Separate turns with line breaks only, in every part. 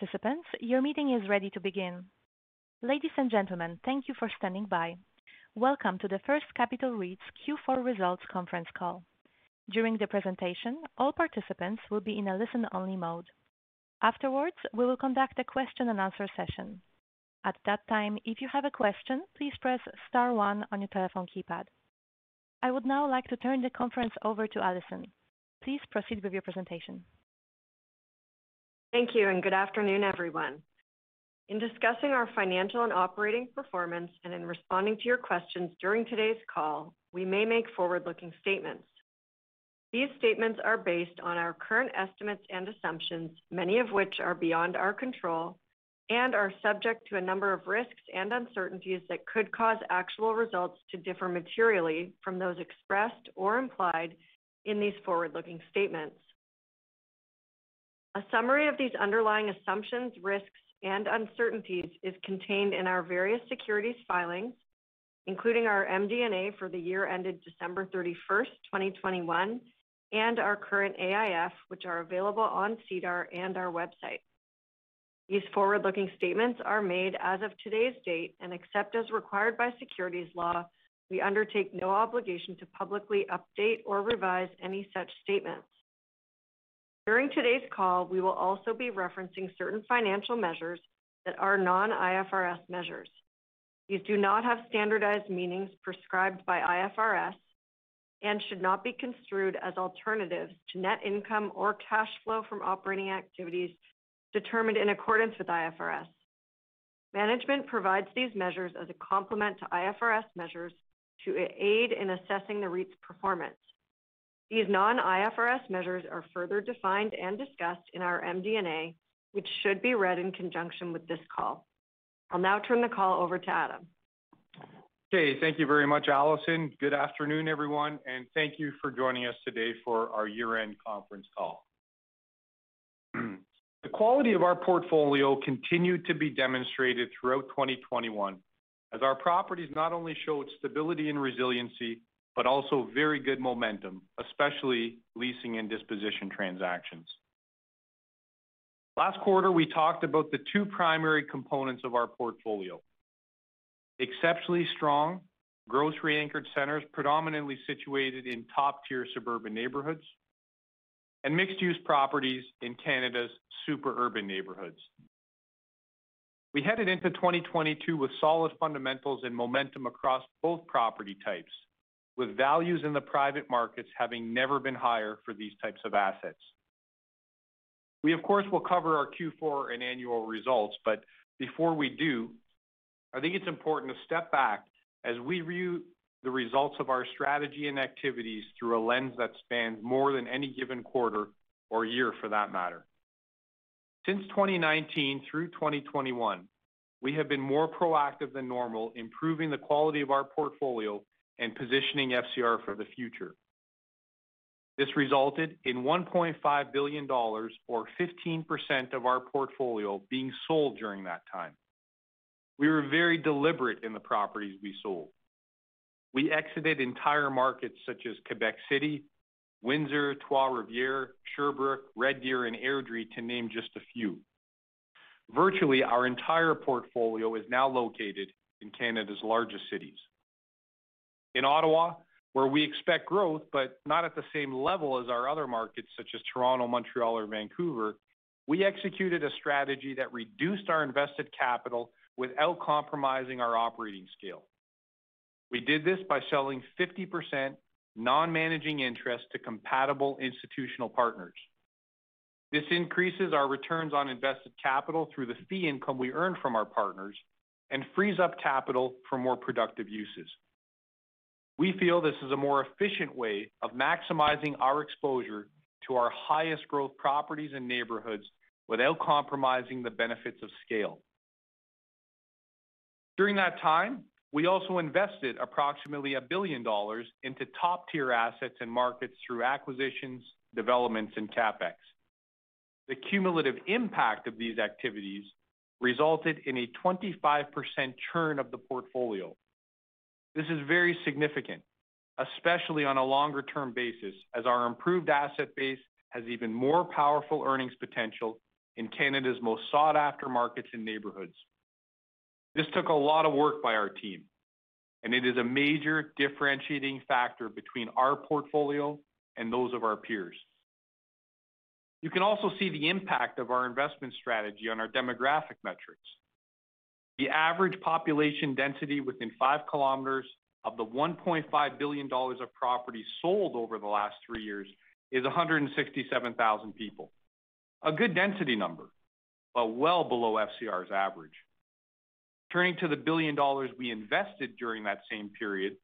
Participants, your meeting is ready to begin. Ladies and gentlemen, thank you for standing by. Welcome to the First Capital REIT's Q4 results conference call. During the presentation, all participants will be in a listen-only mode. Afterwards, we will conduct a question-and-answer session. At that time, if you have a question, please press star one on your telephone keypad. I would now like to turn the conference over to Alison. Please proceed with your presentation.
Thank you, and good afternoon, everyone. In discussing our financial and operating performance and in responding to your questions during today's call, we may make forward-looking statements. These statements are based on our current estimates and assumptions, many of which are beyond our control, and are subject to a number of risks and uncertainties that could cause actual results to differ materially from those expressed or implied in these forward-looking statements. A summary of these underlying assumptions, risks, and uncertainties is contained in our various securities filings, including our MD&A for the year ended December 31st, 2021, and our current AIF, which are available on SEDAR and our website. These forward-looking statements are made as of today's date, and except as required by securities law, we undertake no obligation to publicly update or revise any such statements. During today's call, we will also be referencing certain financial measures that are non-IFRS measures. These do not have standardized meanings prescribed by IFRS and should not be construed as alternatives to net income or cash flow from operating activities determined in accordance with IFRS. Management provides these measures as a complement to IFRS measures to aid in assessing the REIT's performance. These non-IFRS measures are further defined and discussed in our MD&A, which should be read in conjunction with this call. I'll now turn the call over to Adam.
Okay. Thank you very much, Alison. Good afternoon, everyone, and thank you for joining us today for our year-end conference call. The quality of our portfolio continued to be demonstrated throughout 2021 as our properties not only showed stability and resiliency, but also very good momentum, especially leasing and disposition transactions. Last quarter, we talked about the two primary components of our portfolio. Exceptionally strong grocery-anchored centers, predominantly situated in top-tier suburban neighborhoods, and mixed-use properties in Canada's super urban neighborhoods. We headed into 2022 with solid fundamentals and momentum across both property types, with values in the private markets having never been higher for these types of assets. We, of course, will cover our Q4 and annual results, but before we do, I think it's important to step back as we view the results of our strategy and activities through a lens that spans more than any given quarter or year for that matter. Since 2019 through 2021, we have been more proactive than normal, improving the quality of our portfolio and positioning FCR for the future. This resulted in 1.5 billion dollars or 15% of our portfolio being sold during that time. We were very deliberate in the properties we sold. We exited entire markets such as Quebec City, Windsor, Trois-Rivières, Sherbrooke, Red Deer, and Airdrie, to name just a few. Virtually, our entire portfolio is now located in Canada's largest cities. In Ottawa, where we expect growth, but not at the same level as our other markets such as Toronto, Montreal, or Vancouver, we executed a strategy that reduced our invested capital without compromising our operating scale. We did this by selling 50% non-managing interest to compatible institutional partners. This increases our returns on invested capital through the fee income we earn from our partners and frees up capital for more productive uses. We feel this is a more efficient way of maximizing our exposure to our highest growth properties and neighborhoods without compromising the benefits of scale, During that time, we also invested approximately 1 billion dollars into top-tier assets and markets through acquisitions, developments, and CapEx. The cumulative impact of these activities resulted in a 25% churn of the portfolio. This is very significant, especially on a longer-term basis, as our improved asset base has even more powerful earnings potential in Canada's most sought-after markets and neighborhoods. This took a lot of work by our team, and it is a major differentiating factor between our portfolio and those of our peers. You can also see the impact of our investment strategy on our demographic metrics. The average population density within 5 km of the 1.5 billion dollars of property sold over the last three years is 167,000 people. A good density number, but well below FCR's average. Turning to the 1 billion dollars we invested during that same period,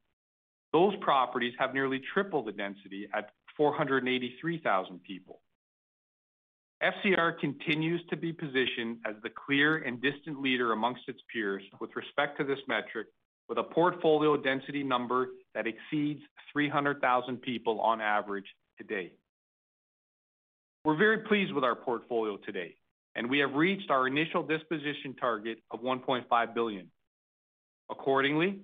those properties have nearly triple the density at 483,000 people. FCR continues to be positioned as the clear and distant leader amongst its peers with respect to this metric, with a portfolio density number that exceeds 300,000 people on average today. We're very pleased with our portfolio today, and we have reached our initial disposition target of 1.5 billion. Accordingly,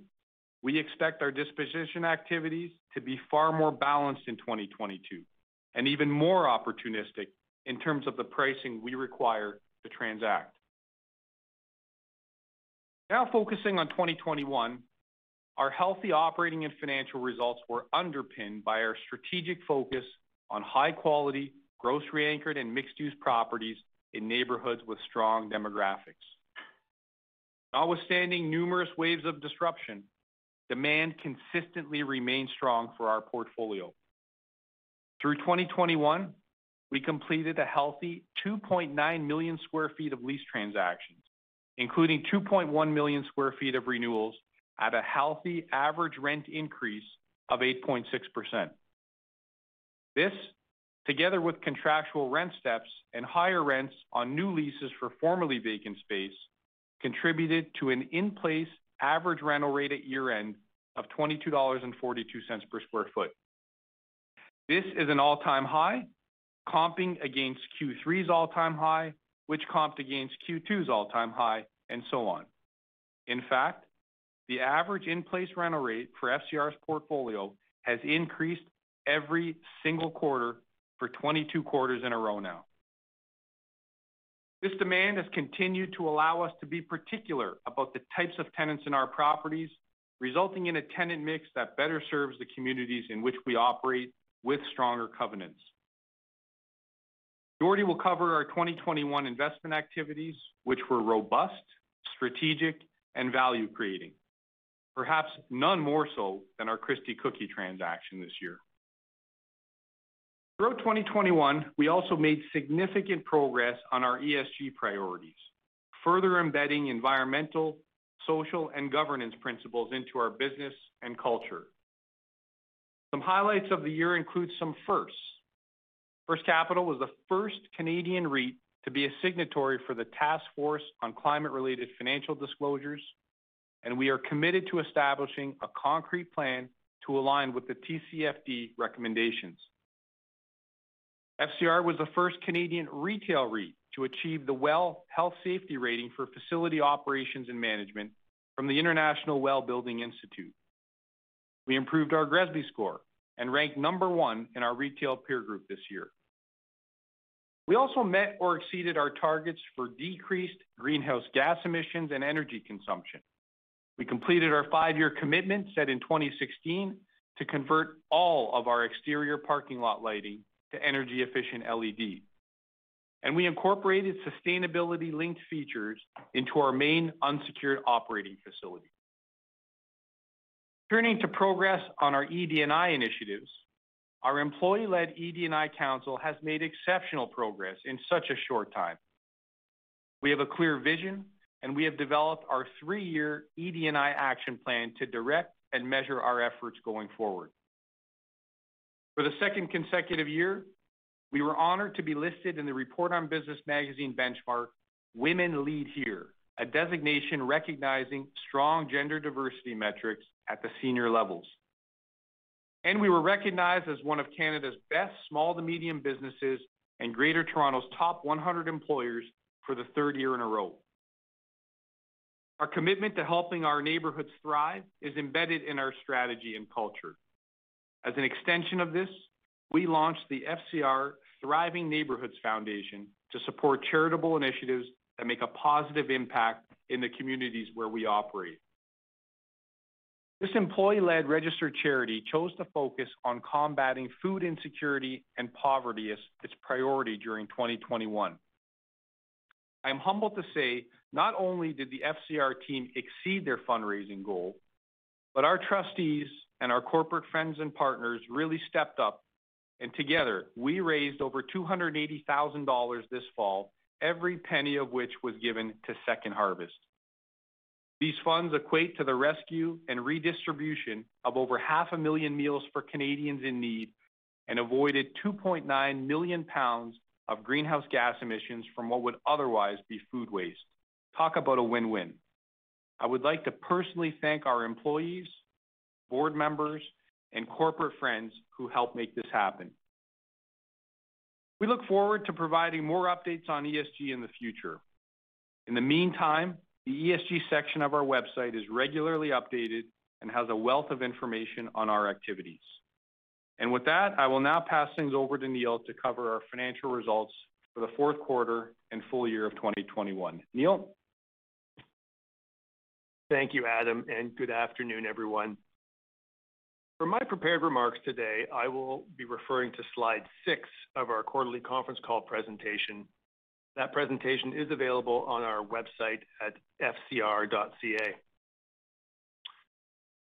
we expect our disposition activities to be far more balanced in 2022 and even more opportunistic in terms of the pricing we require to transact. Now focusing on 2021, our healthy operating and financial results were underpinned by our strategic focus on high-quality, grocery-anchored, and mixed-use properties in neighborhoods with strong demographics. Notwithstanding numerous waves of disruption, demand consistently remains strong for our portfolio. Through 2021, we completed a healthy 2.9 million sq ft of lease transactions, including 2.1 million sq ft of renewals at a healthy average rent increase of 8.6%. This, together with contractual rent steps and higher rents on new leases for formerly vacant space, contributed to an in-place average rental rate at year-end of 22.42 dollars per sq ft. This is an all-time high, comping against Q3's all-time high, which comped against Q2's all-time high, and so on. In fact, the average in-place rental rate for FCR's portfolio has increased every single quarter for 22 quarters in a row now. This demand has continued to allow us to be particular about the types of tenants in our properties, resulting in a tenant mix that better serves the communities in which we operate with stronger covenants. Jordie will cover our 2021 investment activities, which were robust, strategic, and value-creating. Perhaps none more so than our Christie Cookie transaction this year. Throughout 2021, we also made significant progress on our ESG priorities, further embedding environmental, social, and governance principles into our business and culture. Some highlights of the year include some firsts. First Capital was the first Canadian REIT to be a signatory for the Task Force on Climate-related Financial Disclosures, and we are committed to establishing a concrete plan to align with the TCFD recommendations. FCR was the first Canadian retail REIT to achieve the WELL Health-Safety Rating for facility operations and management from the International WELL Building Institute. We improved our GRESB score and ranked number one in our retail peer group this year. We also met or exceeded our targets for decreased greenhouse gas emissions and energy consumption. We completed our five-year commitment set in 2016 to convert all of our exterior parking lot lighting to energy-efficient LED. And we incorporated sustainability-linked features into our main unsecured operating facility. Turning to progress on our ED&I initiatives, our employee-led ED&I council has made exceptional progress in such a short time. We have a clear vision, and we have developed our three-year ED&I action plan to direct and measure our efforts going forward. For the second consecutive year, we were honored to be listed in the Report on Business magazine benchmark Women Lead Here a designation recognizing strong gender diversity metrics at the senior levels. And we were recognized as one of Canada's best small to medium businesses and Greater Toronto's top 100 employers for the third year in a row. Our commitment to helping our neighborhoods thrive is embedded in our strategy and culture. As an extension of this, we launched the FCR Thriving Neighbourhoods Foundation to support charitable initiatives that make a positive impact in the communities where we operate. This employee-led registered charity chose to focus on combating food insecurity and poverty as its priority during 2021. I am humbled to say not only did the FCR team exceed their fundraising goal, but our trustees and our corporate friends and partners really stepped up, and together, we raised over 280,000 dollars this fall, every penny of which was given to Second Harvest. These funds equate to the rescue and redistribution of over half a million meals for Canadians in need and avoided 2.9 million pounds of greenhouse gas emissions from what would otherwise be food waste. Talk about a win-win. I would like to personally thank our employees, board members, and corporate friends who helped make this happen. We look forward to providing more updates on ESG in the future. In the meantime, the ESG section of our website is regularly updated and has a wealth of information on our activities. And With that, I will now pass things over to Neil to cover our financial results for the fourth quarter and full year of 2021. Neil?
Thank you, Adam, and good afternoon, everyone. For my prepared remarks today, I will be referring to slide six of our quarterly conference call presentation. That presentation is available on our website at fcr.ca.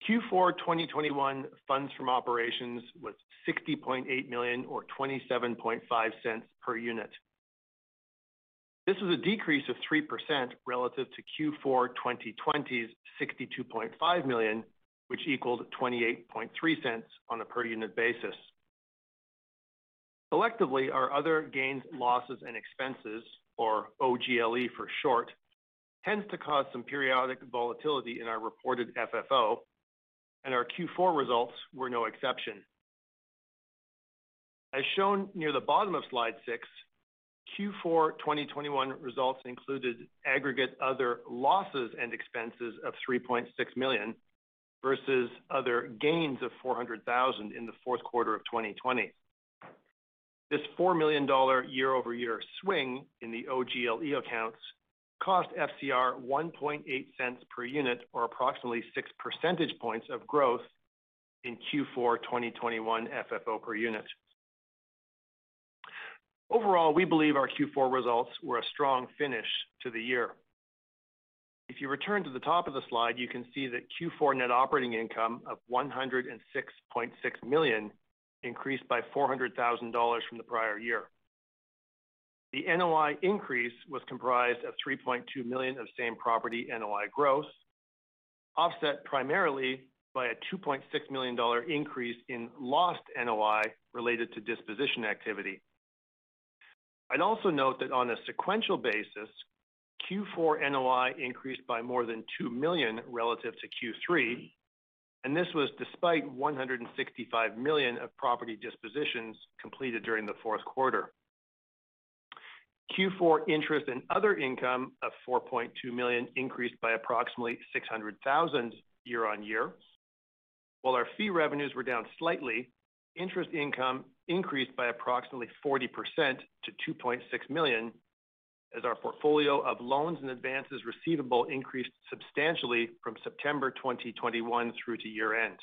Q4 2021 funds from operations was 60.8 million or 0.275 per unit. This was a decrease of 3% relative to Q4 2020's 62.5 million, which equaled 0.283 on a per unit basis. Collectively, our other gains, losses, and expenses, or OGLE for short, tends to cause some periodic volatility in our reported FFO, and our Q4 results were no exception. As shown near the bottom of slide six, Q4 2021 results included aggregate other losses and expenses of 3.6 million versus other gains of 400,000 in the fourth quarter of 2020. This 4 million dollar year-over-year swing in the OGLE accounts cost FCR 0.018 per unit or approximately 6 percentage points of growth in Q4 2021 FFO per unit. Overall, we believe our Q4 results were a strong finish to the year. If you return to the top of the slide, you can see that Q4 net operating income of 106.6 million increased by 400,000 dollars from the prior year. The NOI increase was comprised of 3.2 million of same property NOI growth, offset primarily by a 2.6 million dollar increase in lost NOI related to disposition activity. I'd also note that on a sequential basis, Q4 NOI increased by more than 2 million relative to Q3, and this was despite 165 million of property dispositions completed during the fourth quarter. Q4 interest and other income of 4.2 million increased by approximately 600,000 year-on-year. While our fee revenues were down slightly, interest income increased by approximately 40% to 2.6 million as our portfolio of loans and advances receivable increased substantially from September 2021 through to year-end.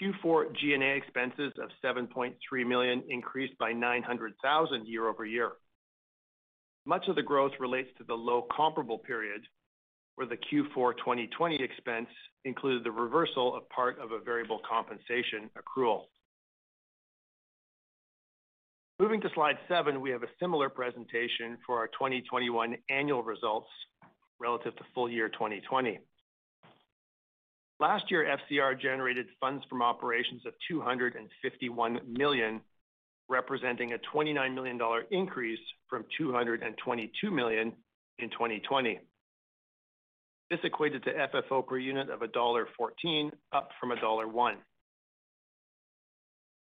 Q4 G&A expenses of 7.3 million increased by 900,000 year-over-year. Much of the growth relates to the low comparable period, where the Q4 2020 expense included the reversal of part of a variable compensation accrual. Moving to slide seven, we have a similar presentation for our 2021 annual results relative to full year 2020. Last year, FCR generated funds from operations of 251 million, representing a 29 million dollar increase from 222 million in 2020. This equated to FFO per unit of dollar 1.14, up from dollar 1.01.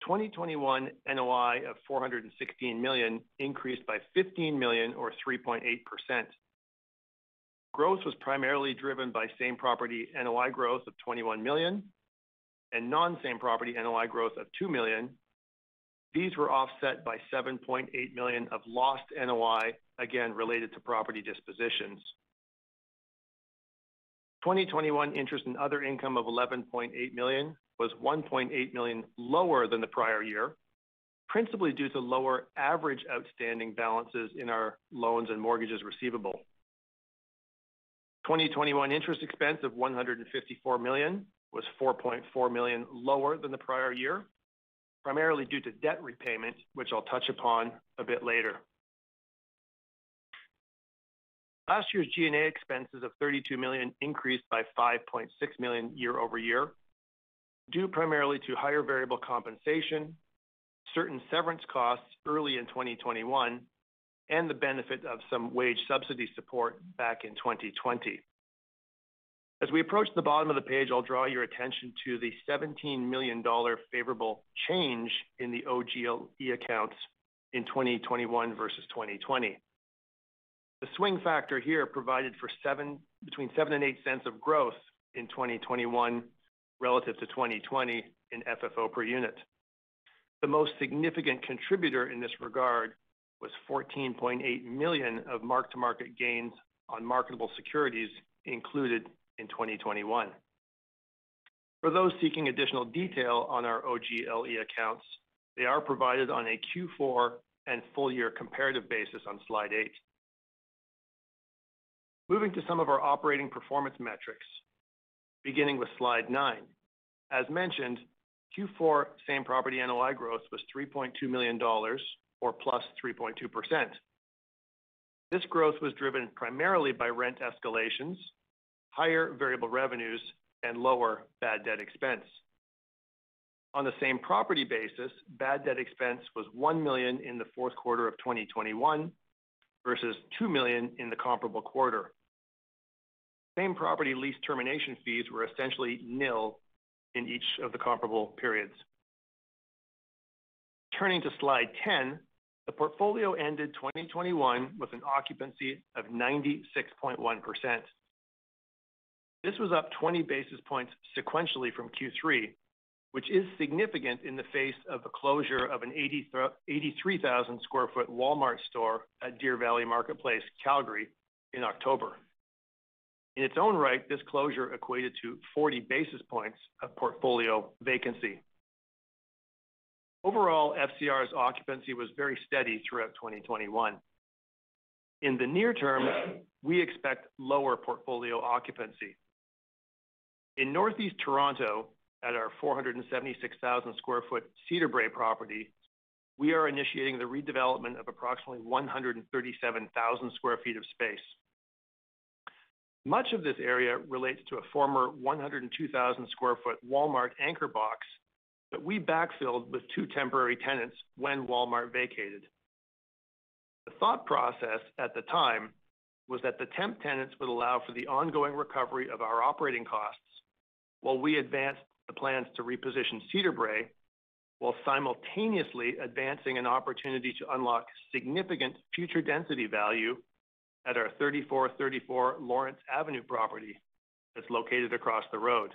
2021 NOI of 416 million increased by 15 million or 3.8%. Growth was primarily driven by same-property NOI growth of 21 million and non-same property NOI growth of 2 million. These were offset by 7.8 million of lost NOI, again related to property dispositions. 2021 interest and other income of 11.8 million was 1.8 million lower than the prior year, principally due to lower average outstanding balances in our loans and mortgages receivable. 2021 interest expense of 154 million was 4.4 million lower than the prior year, primarily due to debt repayment, which I'll touch upon a bit later. Last year's G&A expenses of 32 million increased by 5.6 million year-over-year, due primarily to higher variable compensation, certain severance costs early in 2021, and the benefit of some wage subsidy support back in 2020. As we approach the bottom of the page, I'll draw your attention to the 17 million dollar favorable change in the OGLE accounts in 2021 versus 2020. The swing factor here provided for between 0.07 and 0.08 of growth in 2021 relative to 2020 in FFO per unit. The most significant contributor in this regard was 14.8 million of mark-to-market gains on marketable securities included in 2021. For those seeking additional detail on our OGLE accounts, they are provided on a Q4 and full year comparative basis on slide eight. Moving to some of our operating performance metrics, beginning with slide nine. As mentioned, Q4 same-property NOI growth was 3.2 million dollars or +3.2%. This growth was driven primarily by rent escalations, higher variable revenues, and lower bad debt expense. On the same property basis, bad debt expense was 1 million in the fourth quarter of 2021 versus 2 million in the comparable quarter. Same property lease termination fees were essentially nil in each of the comparable periods. Turning to slide 10, the portfolio ended 2021 with an occupancy of 96.1%. This was up 20 basis points sequentially from Q3, which is significant in the face of the closure of an 83,000 sq ft Walmart store at Deer Valley Marketplace, Calgary in October. In its own right, this closure equated to 40 basis points of portfolio vacancy. Overall, FCR's occupancy was very steady throughout 2021. In the near term, we expect lower portfolio occupancy. In Northeast Toronto, at our 476,000 sq ft Cedarbrae property, we are initiating the redevelopment of approximately 137,000 sq ft of space. Much of this area relates to a former 102,000 sq ft Walmart anchor box that we backfilled with two temporary tenants when Walmart vacated. The thought process at the time was that the temp tenants would allow for the ongoing recovery of our operating costs while we advanced the plans to reposition Cedarbrae, while simultaneously advancing an opportunity to unlock significant future density value at our 3434 Lawrence Avenue property that's located across the road.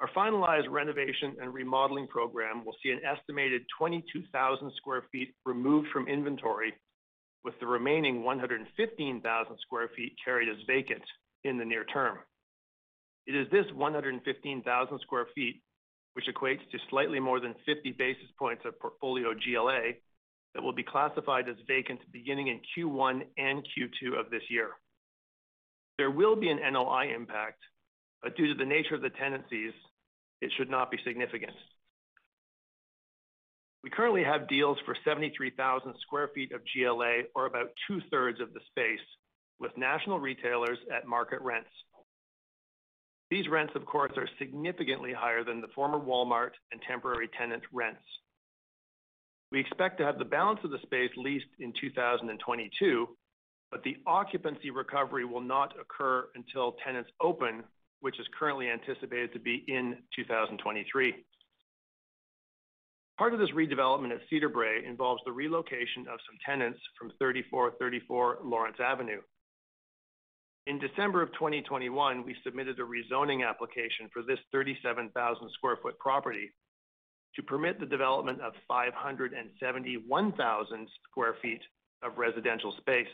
Our finalized renovation and remodeling program will see an estimated 22,000 sq ft removed from inventory, with the remaining 115,000 sq ft carried as vacant in the near term. It is this 115,000 sq ft, which equates to slightly more than 50 basis points of portfolio GLA, that will be classified as vacant beginning in Q1 and Q2 of this year. There will be an NOI impact, but due to the nature of the tenancies, it should not be significant. We currently have deals for 73,000 sq ft of GLA, or about two-thirds of the space, with national retailers at market rents. These rents, of course, are significantly higher than the former Walmart and temporary tenant rents. We expect to have the balance of the space leased in 2022, but the occupancy recovery will not occur until tenants open, which is currently anticipated to be in 2023. Part of this redevelopment at Cedarbrae involves the relocation of some tenants from 3434 Lawrence Avenue. In December of 2021, we submitted a rezoning application for this 37,000 sq ft property to permit the development of 571,000 sq ft of residential space.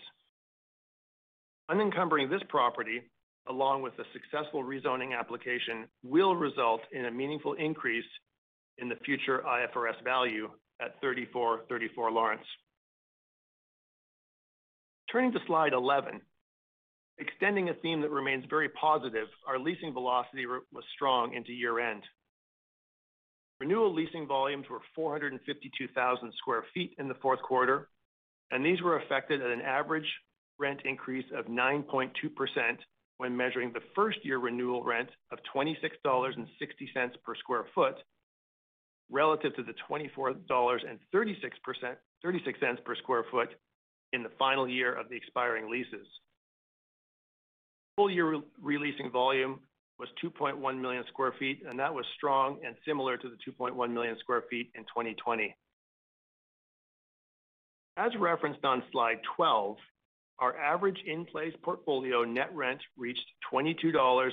Unencumbering this property, along with the successful rezoning application, will result in a meaningful increase in the future IFRS value at 3434 Lawrence. Turning to slide 11. Extending a theme that remains very positive, our leasing velocity was strong into year-end. Renewal leasing volumes were 452,000 sq ft in the fourth quarter, and these were affected at an average rent increase of 9.2% when measuring the first year renewal rent of 26.60 dollars per sq ft relative to the 24.36 dollars per sq ft in the final year of the expiring leases. Full year re-leasing volume was 2.1 million sq ft, and that was strong and similar to the 2.1 million sq ft in 2020. As referenced on slide 12, our average in-place portfolio net rent reached 22.42 dollars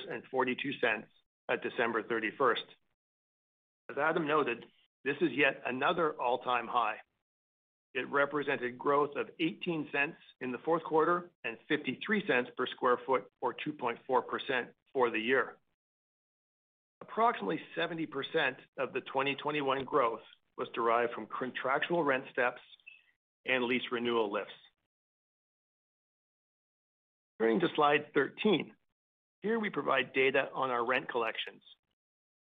at December 31st. As Adam noted, this is yet another all-time high. It represented growth of 0.18 in the fourth quarter and 0.53 per sq ft or 2.4% for the year. Approximately 70% of the 2021 growth was derived from contractual rent steps and lease renewal lifts. Turning to slide 13. Here we provide data on our rent collections.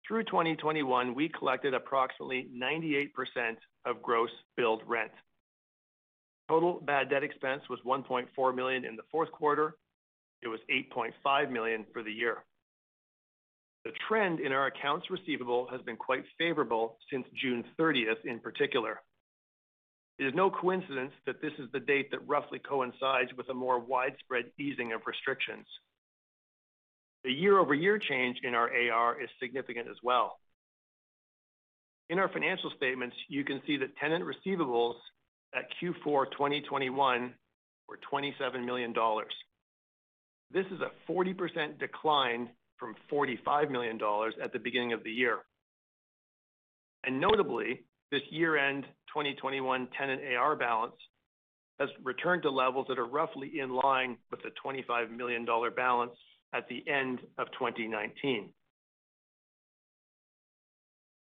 Through 2021, we collected approximately 98% of gross billed rent. Total bad debt expense was 1.4 million in the fourth quarter. It was 8.5 million for the year. The trend in our accounts receivable has been quite favorable since June 30th in particular. It is no coincidence that this is the date that roughly coincides with a more widespread easing of restrictions. The year-over-year change in our AR is significant as well. In our financial statements, you can see that tenant receivables at Q4 2021 were 27 million dollars. This is a 40% decline from 45 million dollars at the beginning of the year. And notably, this year-end 2021 tenant AR balance has returned to levels that are roughly in line with the 25 million dollar balance at the end of 2019.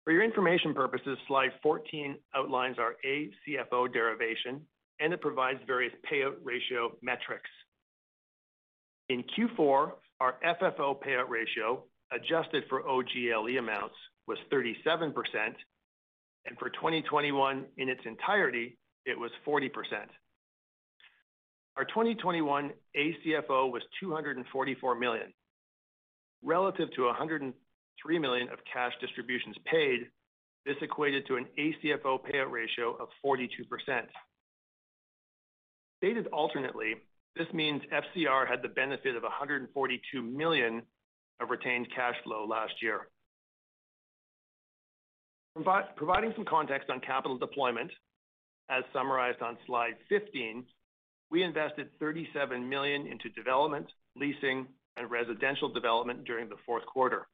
For your information purposes, slide 14 outlines our ACFO derivation, and it provides various payout ratio metrics. In Q4, our FFO payout ratio, adjusted for OGLE amounts, was 37%, and for 2021 in its entirety, it was 40%. Our 2021 ACFO was 244 million. Relative to 103 million of cash distributions paid, this equated to an ACFO payout ratio of 42%. Stated alternately, this means FCR had the benefit of 142 million of retained cash flow last year. Providing some context on capital deployment, as summarized on slide 15, we invested 37 million into development, leasing, and residential development during the fourth quarter.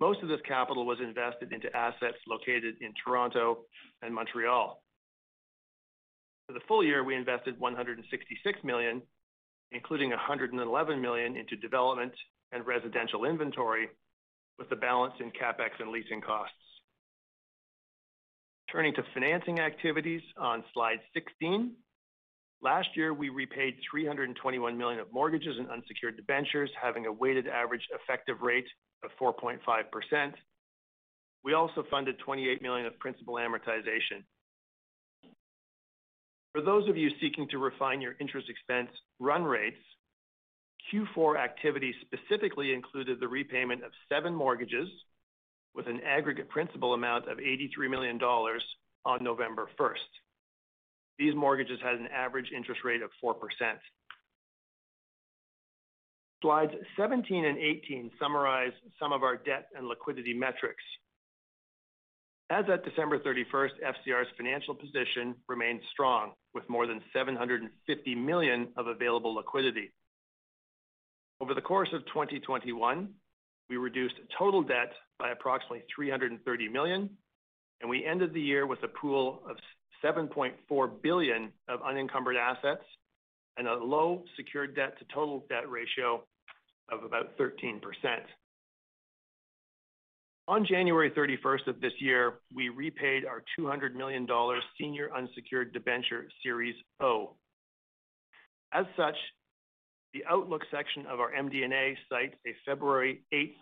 Most of this capital was invested into assets located in Toronto and Montreal. For the full year, we invested 166 million, including 111 million into development and residential inventory, with the balance in CapEx and leasing costs. Turning to financing activities on slide 16. Last year, we repaid 321 million of mortgages and unsecured debentures, having a weighted average effective rate of 4.5%. We also funded 28 million of principal amortization. For those of you seeking to refine your interest expense run rates, Q4 activity specifically included the repayment of seven mortgages with an aggregate principal amount of 83 million dollars on November 1st. These mortgages had an average interest rate of 4%. Slides 17 and 18 summarize some of our debt and liquidity metrics. As at December 31st, FCR's financial position remains strong, with more than 750 million of available liquidity. Over the course of 2021, we reduced total debt by approximately 330 million, and we ended the year with a pool of 7.4 billion of unencumbered assets and a low secured debt to total debt ratio of about 13%. On January 31st of this year, we repaid our 200 million dollars senior unsecured debenture Series O. As such, the outlook section of our MD&A cites a February 8th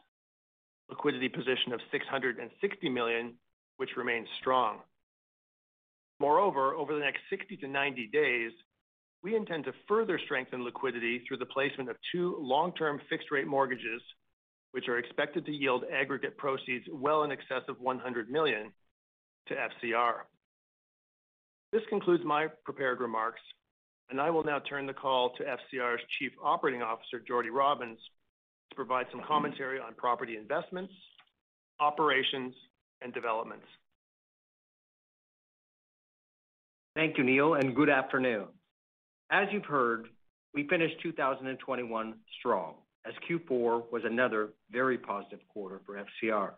liquidity position of 660 million, which remains strong. Moreover, over the next 60 to 90 days, we intend to further strengthen liquidity through the placement of two long-term fixed rate mortgages, which are expected to yield aggregate proceeds well in excess of $100 million to FCR. This concludes my prepared remarks, and I will now turn the call to FCR's Chief Operating Officer, Jordie Robins, to provide some commentary on property investments, operations, and developments.
Thank you, Neil, and good afternoon. As you've heard, we finished 2021 strong as Q4 was another very positive quarter for FCR.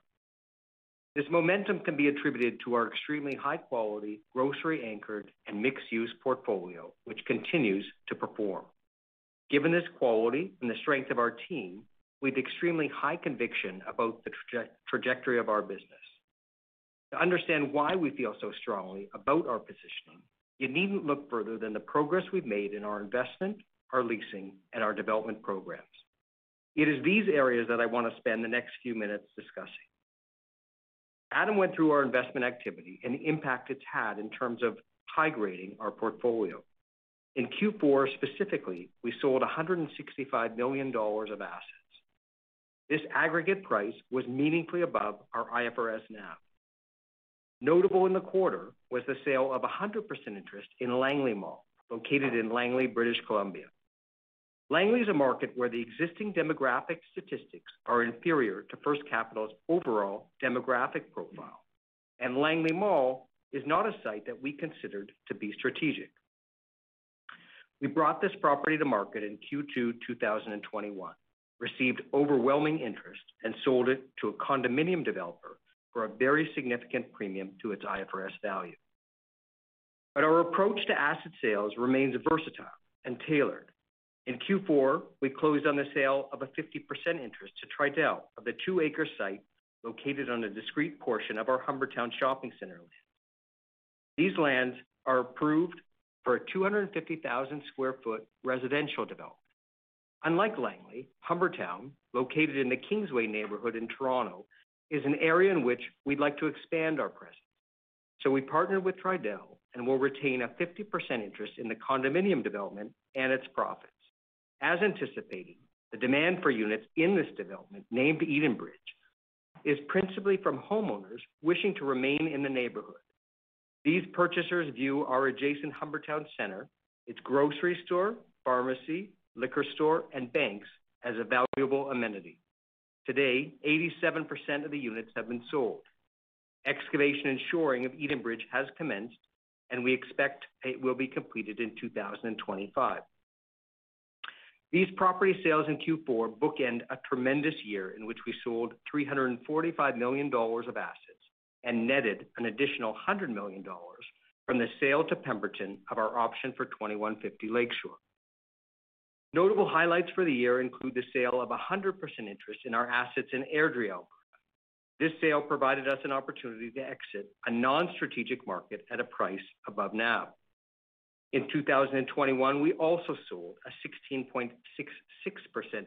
This momentum can be attributed to our extremely high quality, grocery anchored, and mixed-use portfolio, which continues to perform. Given this quality and the strength of our team, we have extremely high conviction about the trajectory of our business. To understand why we feel so strongly about our positioning, you needn't look further than the progress we've made in our investment, our leasing, and our development programs. It is these areas that I want to spend the next few minutes discussing. Adam went through our investment activity and the impact it's had in terms of high grading our portfolio. In Q4 specifically, we sold 165 million dollars of assets. This aggregate price was meaningfully above our IFRS NAV. Notable in the quarter was the sale of 100% interest in Langley Mall, located in Langley, British Columbia. Langley is a market where the existing demographic statistics are inferior to First Capital's overall demographic profile, and Langley Mall is not a site that we considered to be strategic. We brought this property to market in Q2 2021, received overwhelming interest, and sold it to a condominium developer for a very significant premium to its IFRS value. But Our approach to asset sales remains versatile and tailored. In Q4, we closed on the sale of a 50% interest to Tridel of the two-acre site located on a discrete portion of our Humbertown Shopping Centre land. These lands are approved for a 250,000 sq ft residential development. Unlike Langley, Humbertown, located in the Kingsway neighborhood in Toronto, is an area in which we'd like to expand our presence. So we partnered with Tridel and will retain a 50% interest in the condominium development and its profits. As anticipated, the demand for units in this development, named Edenbridge, is principally from homeowners wishing to remain in the neighborhood. These purchasers view our adjacent Humbertown Centre, its grocery store, pharmacy, liquor store, and banks as a valuable amenity. Today, 87% of the units have been sold. Excavation and shoring of Edenbridge has commenced, and we expect it will be completed in 2025. These property sales in Q4 bookend a tremendous year in which we sold 345 million dollars of assets and netted an additional 100 million dollars from the sale to Pemberton of our option for 2150 Lakeshore. Notable highlights for the year include the sale of 100% interest in our assets in Airdrie, Alberta. This sale provided us an opportunity to exit a non-strategic market at a price above NAV. In 2021, we also sold a 16.66%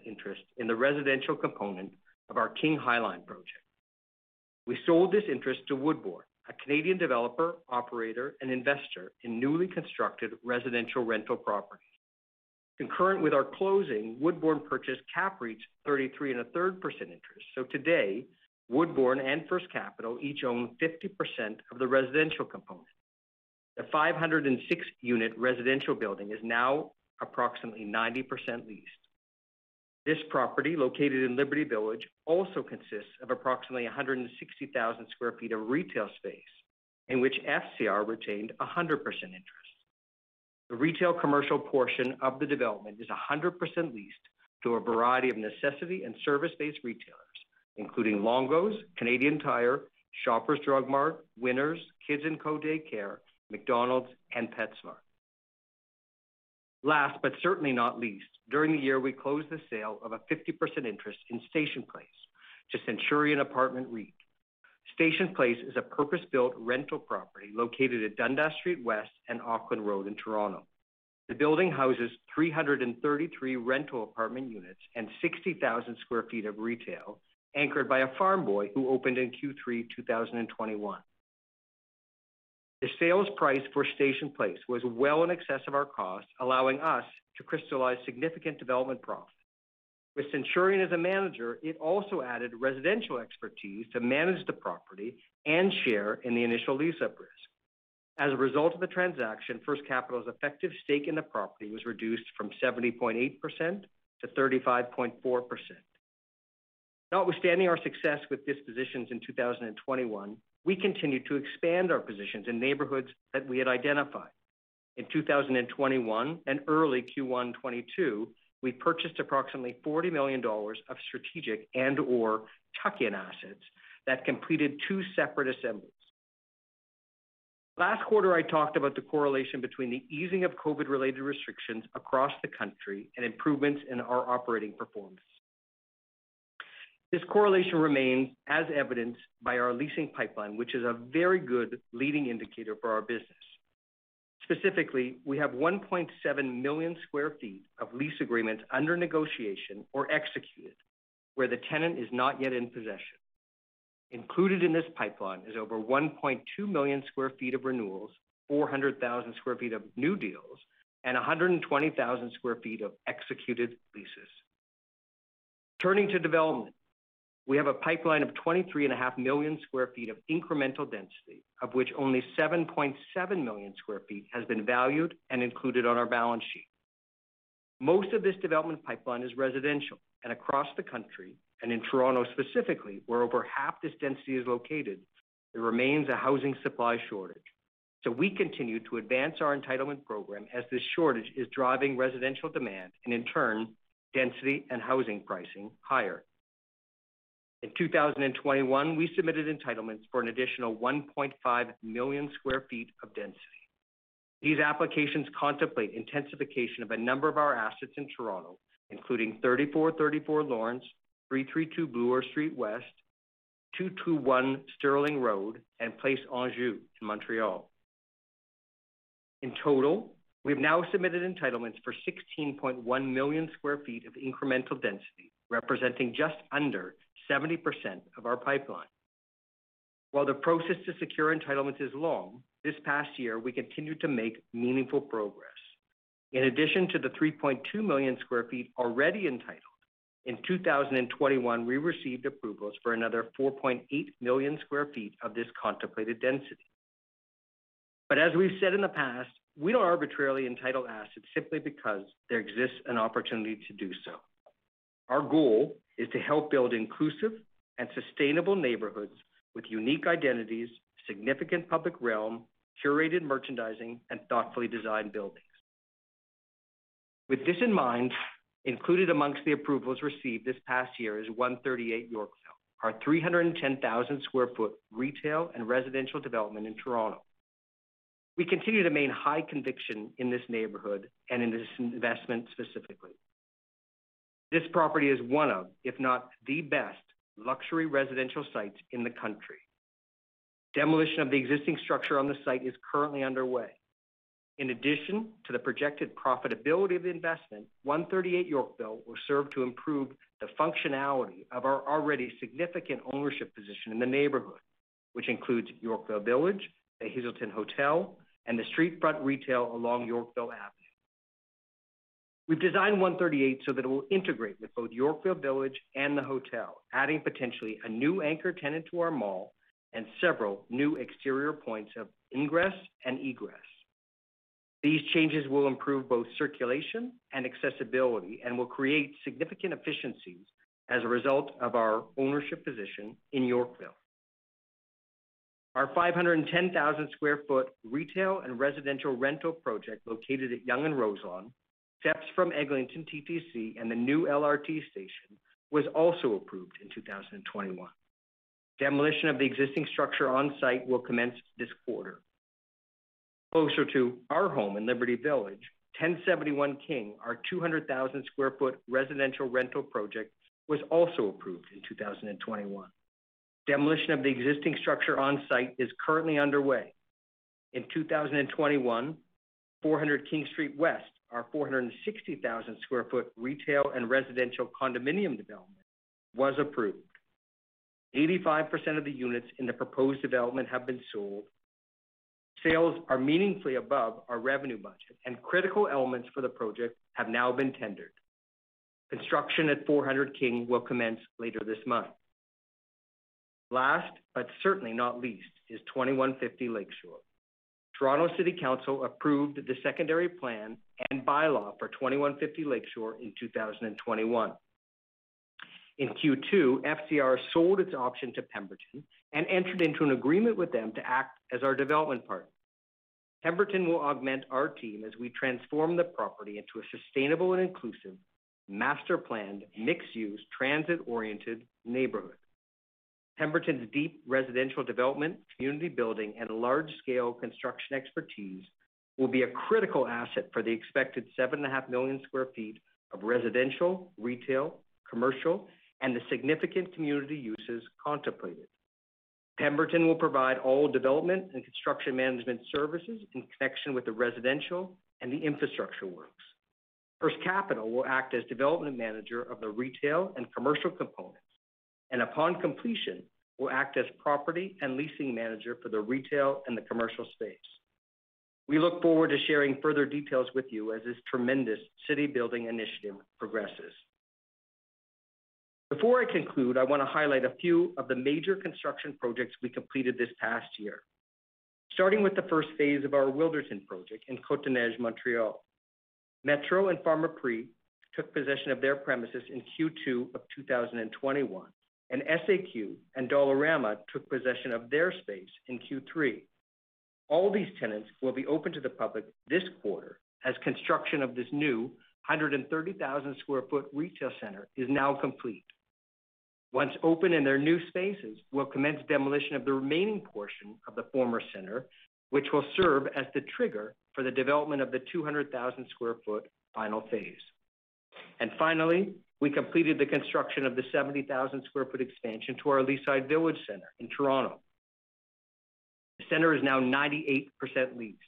interest in the residential component of our King High Line project. We sold this interest to Woodbourne, a Canadian developer, operator, and investor in newly constructed residential rental properties. Concurrent with our closing, Woodbourne purchased CAPREIT's 33 1/3% interest. So Today, Woodbourne and First Capital each own 50% of the residential component. The 506-unit residential building is now approximately 90% leased. This property, located in Liberty Village, also consists of approximately 160,000 sq ft of retail space, in which FCR retained 100% interest. The retail commercial portion of the development is 100% leased to a variety of necessity and service-based retailers, including Longo's, Canadian Tire, Shoppers Drug Mart, Winners, Kids & Co Daycare, McDonald's, and PetSmart. Last, but certainly not least, during the year, we closed the sale of a 50% interest in Station Place to Centurion Apartment REIT. Station Place is a purpose-built rental property located at Dundas Street West and Aukland Road in Toronto. The building houses 333 rental apartment units and 60,000 sq ft of retail, anchored by a Farm Boy who opened in Q3 2021. The sales price for Station Place was well in excess of our cost, allowing us to crystallize significant development profit. With Centurion as a manager, it also added residential expertise to manage the property and share in the initial lease-up risk. As a result of the transaction, First Capital's effective stake in the property was reduced from 70.8% to 35.4%. Notwithstanding our success with dispositions in 2021, we continued to expand our positions in neighborhoods that we had identified. In 2021 and early Q1 2022, we purchased approximately 40 million dollars of strategic and/or tuck-in assets that completed two separate assemblies. Last quarter, I talked about the correlation between the easing of COVID-related restrictions across the country and improvements in our operating performance. This correlation remains as evidenced by our leasing pipeline, which is a very good leading indicator for our business. Specifically, we have 1.7 million sq ft of lease agreements under negotiation or executed, where the tenant is not yet in possession. Included in this pipeline is over 1.2 million sq ft of renewals, 400,000 sq ft of new deals, and 120,000 sq ft of executed leases. Turning to development, we have a pipeline of 23.5 million sq ft of incremental density, of which only 7.7 million sq ft has been valued and included on our balance sheet. Most of this development pipeline is residential and across the country, and in Toronto specifically, where over half this density is located, there remains a housing supply shortage. So we continue to advance our entitlement program as this shortage is driving residential demand and in turn, density and housing pricing higher. In 2021, we submitted entitlements for an additional 1.5 million sq ft of density. These applications contemplate intensification of a number of our assets in Toronto, including 3434 Lawrence, 332 Bloor Street West, 221 Sterling Road, and Place Anjou in Montreal. In total, we have now submitted entitlements for 16.1 million sq ft of incremental density, representing just under 70% of our pipeline. While the process to secure entitlements is long, this past year, we continued to make meaningful progress. In addition to the 3.2 million sq ft already entitled, in 2021, we received approvals for another 4.8 million sq ft of this contemplated density. But as we've said in the past, we don't arbitrarily entitle assets simply because there exists an opportunity to do so. Our goal is to help build inclusive and sustainable neighborhoods with unique identities, significant public realm, curated merchandising, and thoughtfully designed buildings. With this in mind, included amongst the approvals received this past year is 138 Yorkville, our 310,000 sq ft retail and residential development in Toronto. We continue to maintain high conviction in this neighborhood and in this investment specifically. This property is one of, if not the best, luxury residential sites in the country. Demolition of the existing structure on the site is currently underway. In addition to the projected profitability of the investment, 138 Yorkville will serve to improve the functionality of our already significant ownership position in the neighborhood, which includes Yorkville Village, the Hazelton Hotel, and the street front retail along Yorkville Avenue. We've designed 138 so that it will integrate with both Yorkville Village and the hotel, adding potentially a new anchor tenant to our mall and several new exterior points of ingress and egress. These changes will improve both circulation and accessibility and will create significant efficiencies as a result of our ownership position in Yorkville. Our 510,000 sq ft retail and residential rental project located at Yonge and Roselawn, steps from Eglinton TTC and the new LRT station, was also approved in 2021. Demolition of the existing structure on site will commence this quarter. Closer to our home in Liberty Village, 1071 King, our 200,000 sq ft residential rental project, was also approved in 2021. Demolition of the existing structure on site is currently underway. In 2021, 400 King Street West, our 460,000 sq ft retail and residential condominium development, was approved. 85% of the units in the proposed development have been sold, Sales are meaningfully above our revenue budget, and critical elements for the project have now been tendered. Construction at 400 King will commence later this month. Last, but certainly not least, is 2150 Lakeshore. Toronto City Council approved the secondary plan and bylaw for 2150 Lakeshore in 2021. In Q2, FCR sold its option to Pemberton and entered into an agreement with them to act as our development partner. Pemberton will augment our team as we transform the property into a sustainable and inclusive, master-planned, mixed-use, transit-oriented neighborhood. Pemberton's deep residential development, community building, and large-scale construction expertise will be a critical asset for the expected 7.5 million sq ft of residential, retail, commercial, and the significant community uses contemplated. Pemberton will provide all development and construction management services in connection with the residential and the infrastructure works. First Capital will act as development manager of the retail and commercial components, and upon completion, will act as property and leasing manager for the retail and the commercial space. We look forward to sharing further details with you as this tremendous city-building initiative progresses. Before I conclude, I want to highlight a few of the major construction projects we completed this past year. Starting with the first phase of our Wilderton project in Côte-des-Neiges, Montreal. Metro and Pharmaprix took possession of their premises in Q2 of 2021, and SAQ and Dollarama took possession of their space in Q3. All these tenants will be open to the public this quarter as construction of this new 130,000 sq ft retail center is now complete. Once open in their new spaces, we'll commence demolition of the remaining portion of the former center, which will serve as the trigger for the development of the 200,000 sq ft final phase. And Finally, we completed the construction of the 70,000 sq ft expansion to our Leaside Village Center in Toronto. The center is now 98% leased.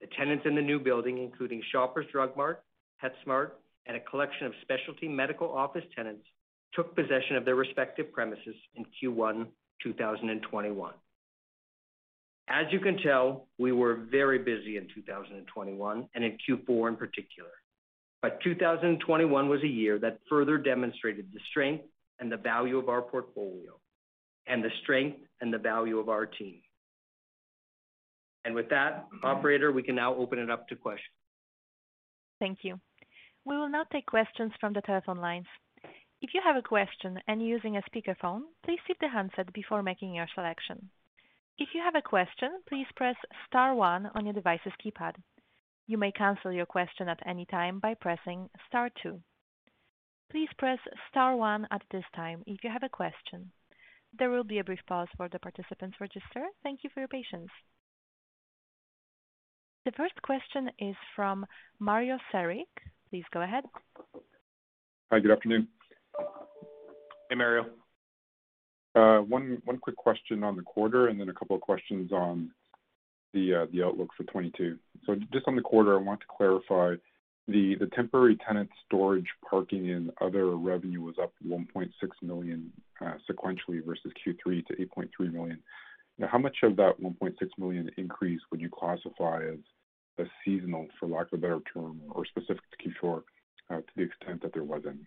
The tenants in the new building, including Shoppers Drug Mart, PetSmart, and a collection of specialty medical office tenants, took possession of their respective premises in Q1 2021. As you can tell, we were very busy in 2021 and in Q4 in particular. But 2021 was a year that further demonstrated the strength and the value of our portfolio and the strength and the value of our team. And with that, operator, we can now open it up to questions.
Thank you. We will now take questions from the telephone lines. If you have a question and using a speakerphone, please hit the handset before making your selection. If you have a question, please press star one on your device's keypad. You may cancel your question at any time by pressing star two. Please press star one at this time if you have a question. There will be a brief pause for the participants register. Thank you for your patience. The first question is from Mario Saric. Please go ahead.
Hi, good afternoon.
Hey, Mario.
Uh, one quick question on the quarter and then a couple of questions on the uh, outlook for 2022. Just on the quarter, I want to clarify the temporary tenant storage, parking, and other revenue was up 1.6 million uh, sequentially versus Q3 to 8.3 million. Now, how much of that 1.6 million increase would you classify as seasonal, for lack of a better term, or specific to Q4? Uh, to the extent that there was any.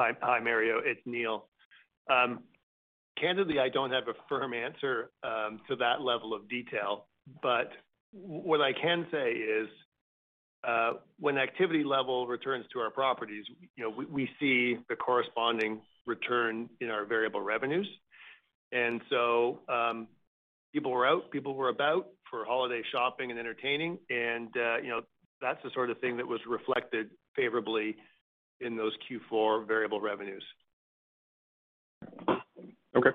Hi, hi, Mario. It's Neil. Um, candidly, I don't have a firm answer um, to that level of detail, but what I can say is, uh, when activity level returns to our properties, you know, we see the corresponding return in our variable revenues. And so, um, people were out, people were about for holiday shopping and entertaining, and, uh, you know, that's the sort of thing that was reflected favorably in those Q4 variable revenues.
Okay.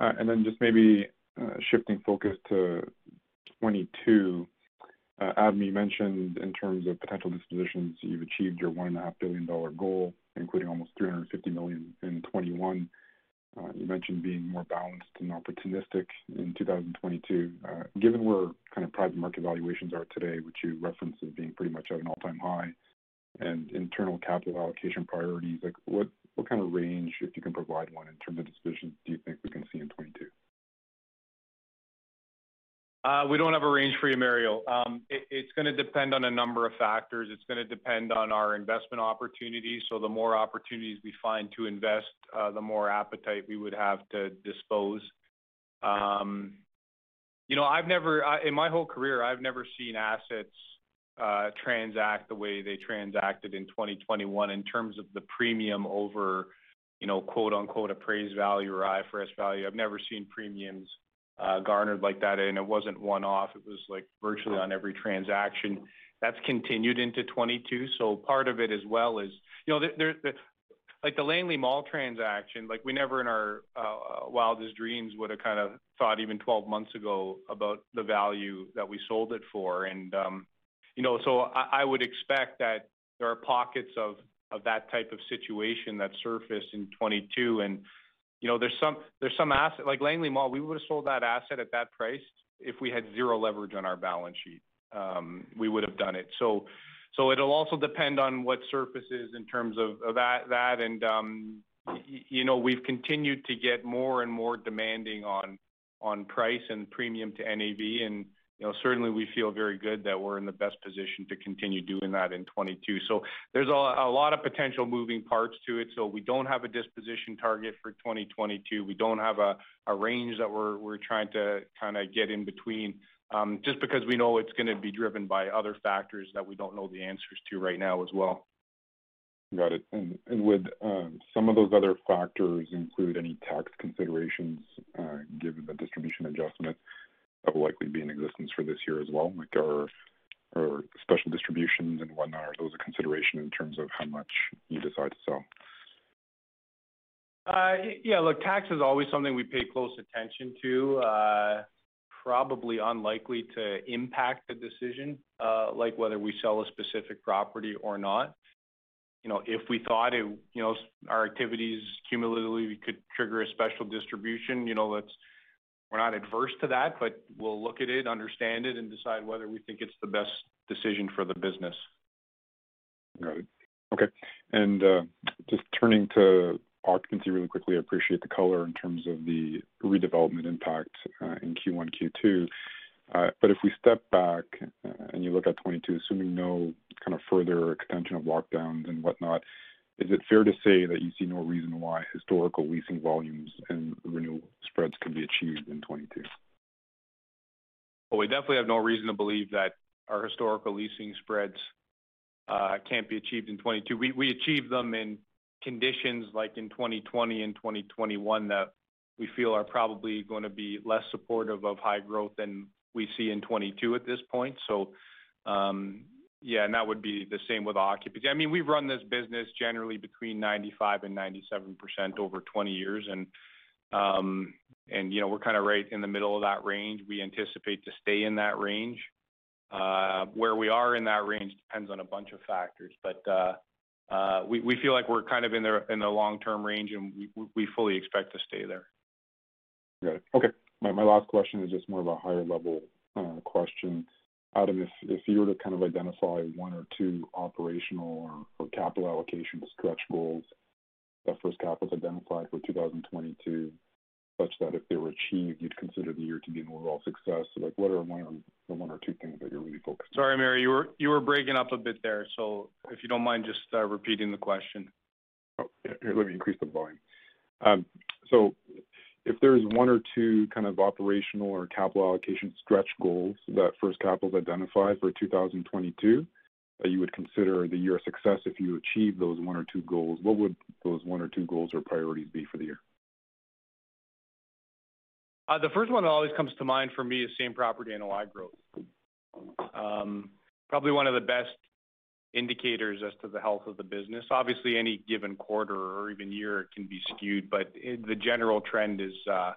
Uh and then just maybe uh, shifting focus to 2022. Uh, Adam, you mentioned in terms of potential dispositions, you've achieved your 1.5 billion dollar goal, including almost 350 million in 2021. Uh, you mentioned being more balanced and opportunistic in 2022. Given where kind of private market valuations are today, which you referenced as being pretty much at an all-time high, and internal capital allocation priorities, like what kind of range, if you can provide one in terms of dispositions, do you think we can see in 2022?
Uh, we don't have a range for you, Mario. Um, it's gonna depend on a number of factors. It's gonna depend on our investment opportunities. So the more opportunities we find to invest, uh, the more appetite we would have to dispose. Um, you know, I've never uh in my whole career, I've never seen assets Uh, transact the way they transacted in 2021 in terms of the premium over, you know, quote-unquote, appraised value or IFRS value. I've never seen premiums uh, garnered like that, and it wasn't one-off. It was, like, virtually on every transaction. That's continued into 2022. Part of it as well is, you know, like the Langley Mall transaction, like we never in our uh, wildest dreams would have kind of thought even 12 months ago about the value that we sold it for. Um, You know, so I would expect that there are pockets of of that type of situation that surfaced in 2022. You know, there's some there's some asset like Langley Mall, we would have sold that asset at that price if we had zero leverage on our balance sheet. Um, we would have done it. So so it'll also depend on what surfaces in terms of that. And, um, you know, we've continued to get more and more demanding on on price and premium to NAV. You know, certainly we feel very good that we're in the best position to continue doing that in 2022. There's a lot of potential moving parts to it. So we don't have a disposition target for 2022. We don't have a range that we're trying to kinda get in between, um, just because we know it's gonna be driven by other factors that we don't know the answers to right now as well.
Got it. And, and would um, some of those other factors include any tax considerations, uh, given the distribution adjustment that will likely be in existence for this year as well? Like, are special distributions and whatnot, are those a consideration in terms of how much you decide to sell?
Uh, yeah, look, tax is always something we pay close attention to. Uh, probably unlikely to impact the decision, uh, like whether we sell a specific property or not. You know, if we thought it, you know, our activities cumulatively could trigger a special distribution, you know, we're not adverse to that, but we'll look at it, understand it, and decide whether we think it's the best decision for the business.
Got it. Okay. And uh, just turning to occupancy really quickly. I appreciate the color in terms of the redevelopment impact uh, in Q1, Q2. Uh, but If we step back uh, and you look at 2022, assuming no kind of further extension of lockdowns and whatnot, is it fair to say that you see no reason why historical leasing volumes and renewal spreads can be achieved in 2022?
Well, we definitely have no reason to believe that our historical leasing spreads uh, can't be achieved in 2022. We achieved them in conditions like in 2020 and 2021 that we feel are probably gonna be less supportive of high growth than we see in 2022 at this point. Um, Yeah, and that would be the same with occupancy. I mean, we've run this business generally between 95 and 97% over 20 years. And um, and you know, we're kind of right in the middle of that range. We anticipate to stay in that range. Where we are in that range depends on a bunch of factors. But uh, uh, we we feel like we're kind of in the in the long-term range, and we we fully expect to stay there.
Got it. Okay. My last question is just more of a higher level question. Adam, if you were to kind of identify one or two operational or capital allocation stretch goals that First Capital identified for 2022, such that if they were achieved, you'd consider the year to be an overall success. Like, what are the one or two things that you're really focused on?
Sorry, Mario, you were breaking up a bit there. So if you don't mind just uh, repeating the question.
Oh. Here, let me increase the volume. Um, If there's one or two kind of operational or capital allocation stretch goals that First Capital has identified for 2022 that you would consider the year a success if you achieve those one or two goals, what would those one or two goals or priorities be for the year?
Uh, the first one that always comes to mind for me is same-property NOI growth. Um, probably one of the best indicators as to the health of the business. Obviously, any given quarter or even year can be skewed, but the general trend is, uh,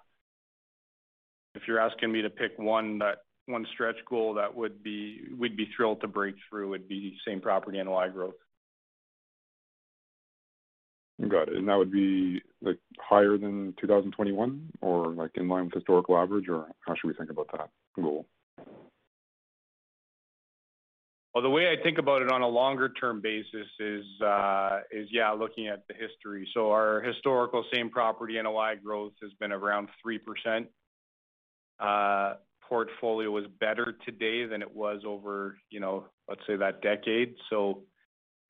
if you're asking me to pick one that one stretch goal that would be we'd be thrilled to break through, it'd be same-property NOI growth.
Got it. And that would be, like, higher than 2021 or, like, in line with historical average, or how should we think about that goal?
Well, the way I think about it on a longer term basis is yeah, looking at the history. So our historical same-property NOI growth has been around 3%. Portfolio is better today than it was over, you know, let's say that decade. So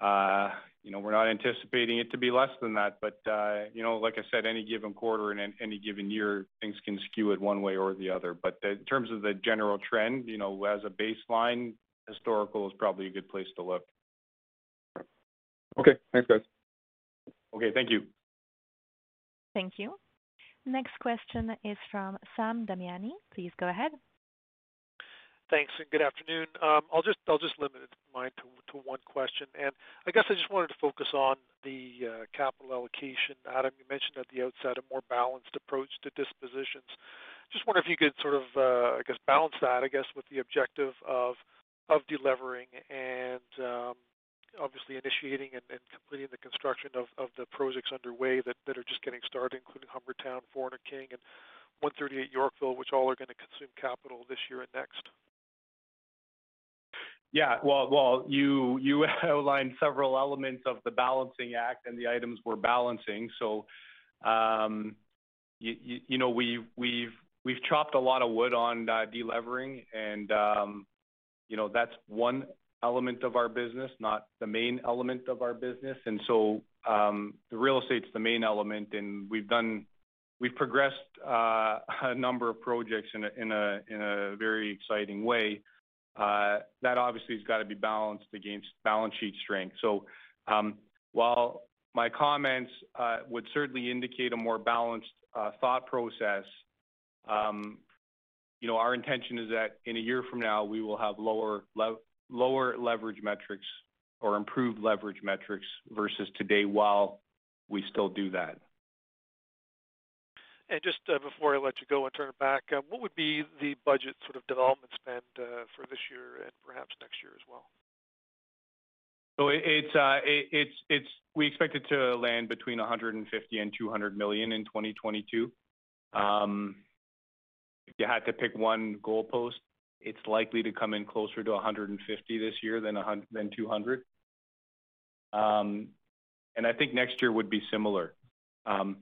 uh, you know, we're not anticipating it to be less than that. But uh, you know, like I said, any given quarter and any given year, things can skew it one way or the other. But in terms of the general trend, you know, as a baseline, historical is probably a good place to look.
Okay. Thanks, guys.
Okay. Thank you.
Thank you. Next question is from Sam Damiani. Please go ahead.
Thanks, and good afternoon. Um, I'll just limit mine to one question. And I guess I just wanted to focus on the uh, capital allocation. Adam, you mentioned at the outset a more balanced approach to dispositions. Just wonder if you could sort of, uh, I guess, balance that, I guess, with the objective of delevering and um, obviously initiating and completing the construction of of the projects underway that that are just getting started, including Humbertown, 400 King, and 138 Yorkville, which all are gonna consume capital this year and next.
Yeah. Well, well, you you outlined several elements of the balancing act and the items we're balancing. So, um, you know, we've chopped a lot of wood on uh, delevering and, um, you know, that's one element of our business, not the main element of our business. And so, um, the real estate's the main element, and we've done, we've progressed uh, a number of projects in a in a, in a very exciting way. Uh, that obviously has got to be balanced against balance sheet strength. So, um, while my comments uh, would certainly indicate a more balanced thought process, um, you know, our intention is that in a year from now, we will have lower leverage metrics or improved leverage metrics versus today while we still do that.
And Just uh, before I let you go and turn it back, uh, what would be the budget sort of development spend uh, for this year and perhaps next year as well?
So it, it's, it, it's it's We expect it to land between 150 million and 200 million in 2022. Um, If you had to pick one goalpost, it's likely to come in closer to 150 this year than 200. Um, I think next year would be similar. Um,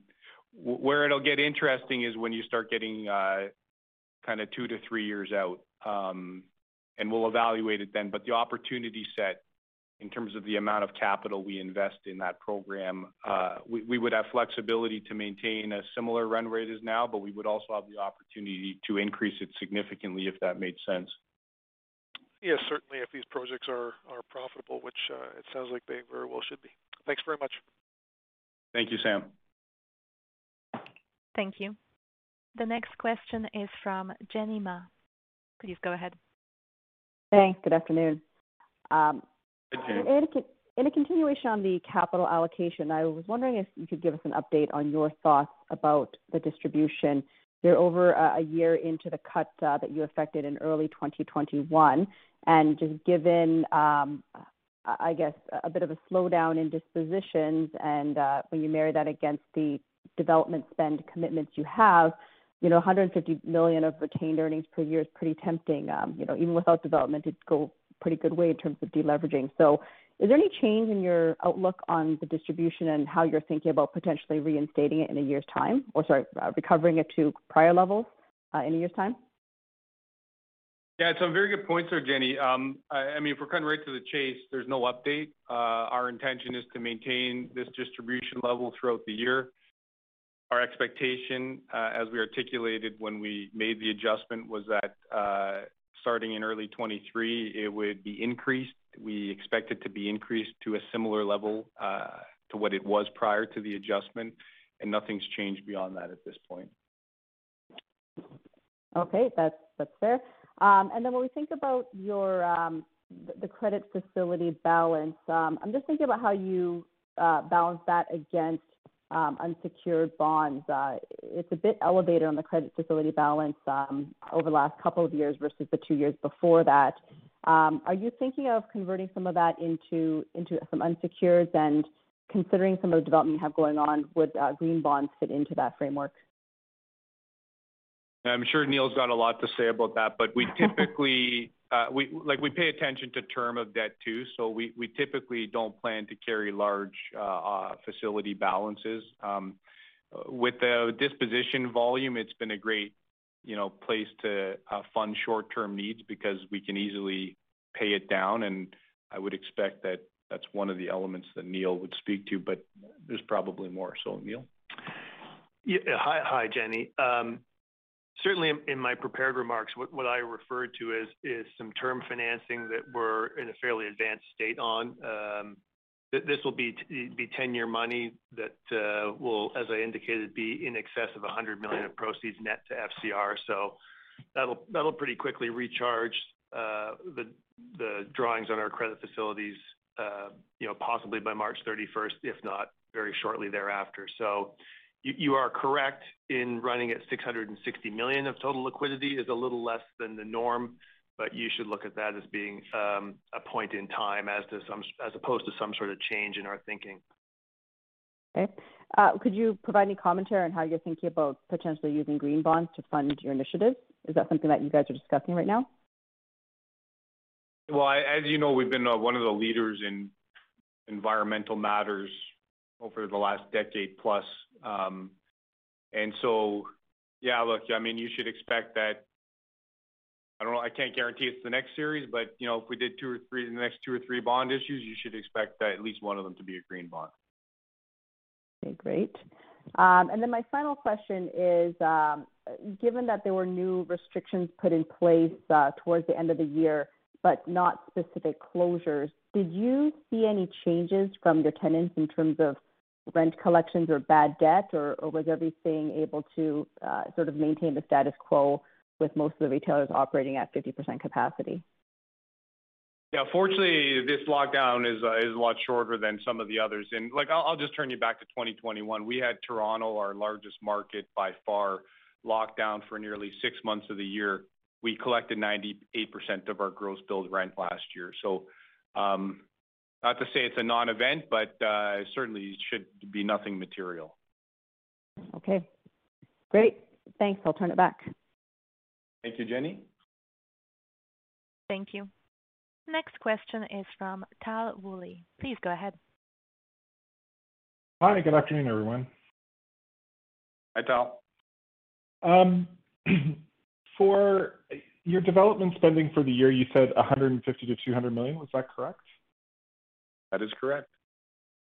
where it'll get interesting is when you start getting uh, kind of two to three years out, um, and we'll evaluate it then. But the opportunity set in terms of the amount of capital we invest in that program, we would have flexibility to maintain a similar run rate as now, but we would also have the opportunity to increase it significantly if that made sense.
Yes, certainly if these projects are profitable, which uh, it sounds like they very well should be. Thanks very much.
Thank you, Sam.
Thank you. The next question is from Jenny Ma. Please go ahead.
Thanks. Good afternoon.
Hi, Jenny.
In a continuation on the capital allocation, I was wondering if you could give us an update on your thoughts about the distribution. you're over a year into the cut uh, that you effected in early 2021. and Just given, um, I guess, a bit of a slowdown in dispositions and uh, when you marry that against the development spend commitments you have, you know, 150 million of retained earnings per year is pretty tempting. Um, you know, even without development, it'd go pretty good way in terms of deleveraging. So is there any change in your outlook on the distribution and how you're thinking about potentially reinstating it in a year's time? Or sorry, uh, recovering it to prior levels uh, in a year's time?
Yeah, some very good points there, Jenny. Um, I mean, if we're cutting right to the chase, there's no update. Uh, our intention is to maintain this distribution level throughout the year. Our expectation, as we articulated when we made the adjustment, was that, starting in early 2023, it would be increased. We expect it to be increased to a similar level, uh, to what it was prior to the adjustment, and nothing's changed beyond that at this point.
Okay. That's fair. Um and then when we think about your um, the credit facility balance, um, I'm just thinking about how you uh, balance that against Um, unsecured bonds. Uh, it's a bit elevated on the credit facility balance um, over the last couple of years versus the two years before that. Um, are you thinking of converting some of that into into some unsecured? And considering some of the development you have going on, would uh, green bonds fit into that framework?
I'm sure Neil's got a lot to say about that, but we typically Uh, like we pay attention to term of debt too, so we we typically don't plan to carry large uh, uh, facility balances. Um, With the disposition volume, it's been a great, you know, place to fund short-term needs because we can easily pay it down, and I would expect that that's one of the elements that Neil would speak to, but there's probably more. So, Neil?
Yeah. Hi, Jenny. Um, Certainly in my prepared remarks, what I referred to as is some term financing that we're in a fairly advanced state on. Um, this will be 10-year money that uh, will, as I indicated, be in excess of 100 million of proceeds net to FCR. So that'll that'll pretty quickly recharge uh the the drawings on our credit facilities, uh, you know, possibly by March 31st, if not very shortly thereafter. You are correct in running at 660 million of total liquidity is a little less than the norm, but you should look at that as being um, a point in time as opposed to some sort of change in our thinking.
Okay. Uh, could you provide any commentary on how you're thinking about potentially using green bonds to fund your initiatives? Is that something that you guys are discussing right now?
Well, as you know, we've been uh, one of the leaders in environmental matters over the last decade plus. Um, and so, yeah, look, I mean, you should expect that. I don't know, I can't guarantee it's the next series, but, you know, if we did two or three the next two or three bond issues, you should expect at least one of them to be a green bond.
Okay, great. Um, and then my final question is, um, given that there were new restrictions put in place uh, towards the end of the year, but not specific closures, did you see any changes from your tenants in terms of rent collections or bad debt, or was everything able to uh, sort of maintain the status quo with most of the retailers operating at 50% capacity?
Yeah. Fortunately, this lockdown is uh, is a lot shorter than some of the others. And like, I'll just turn you back to 2021. We had Toronto, our largest market by far, locked down for nearly six months of the year. We collected 98% of our gross billed rent last year. Um, Not to say it's a non-event, but certainly should be nothing material.
Okay, great. Thanks. I'll turn it back.
Thank you, Jenny.
Thank you. Next question is from Tal Woolley. Please go ahead.
Hi, good afternoon, everyone.
Hi, Tal.
Um, For your development spending for the year, you said 150 to 200 million. Was that correct?
That is correct.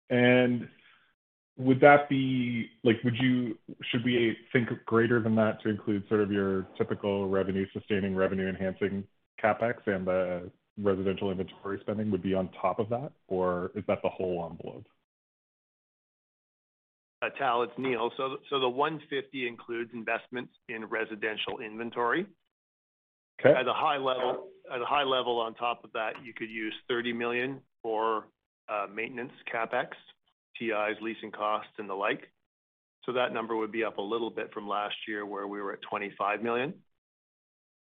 And would that be like, would you should we think greater than that to include sort of your typical revenue sustaining, revenue enhancing CapEx and the residential inventory spending would be on top of that? Or is that the whole envelope?
Uh, Tal, it's Neil. So the 150 includes investments in residential inventory.
Okay.
At a high level on top of that, you could use 30 million for Uh, maintenance CapEx, TIs, leasing costs, and the like. So that number would be up a little bit from last year, where we were at 25 million.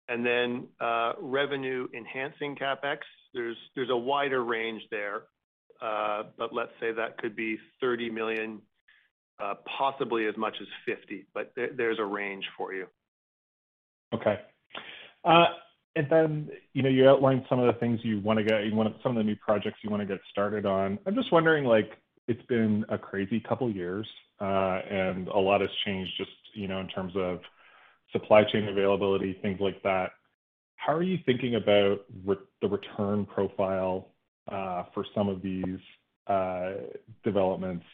And then, uh, Revenue enhancing CapEx, there's there's a wider range there. Uh, but let's say that could be 30 million, possibly as much as 50 million. There's a range for you.
Okay. And then, you know, you outlined some of the things you wanna get, some of the new projects you wanna get started on. I'm just wondering, like, it's been a crazy couple years, uh, and a lot has changed just, you know, in terms of supply chain availability, things like that. How are you thinking about the return profile uh, for some of these uh, developments,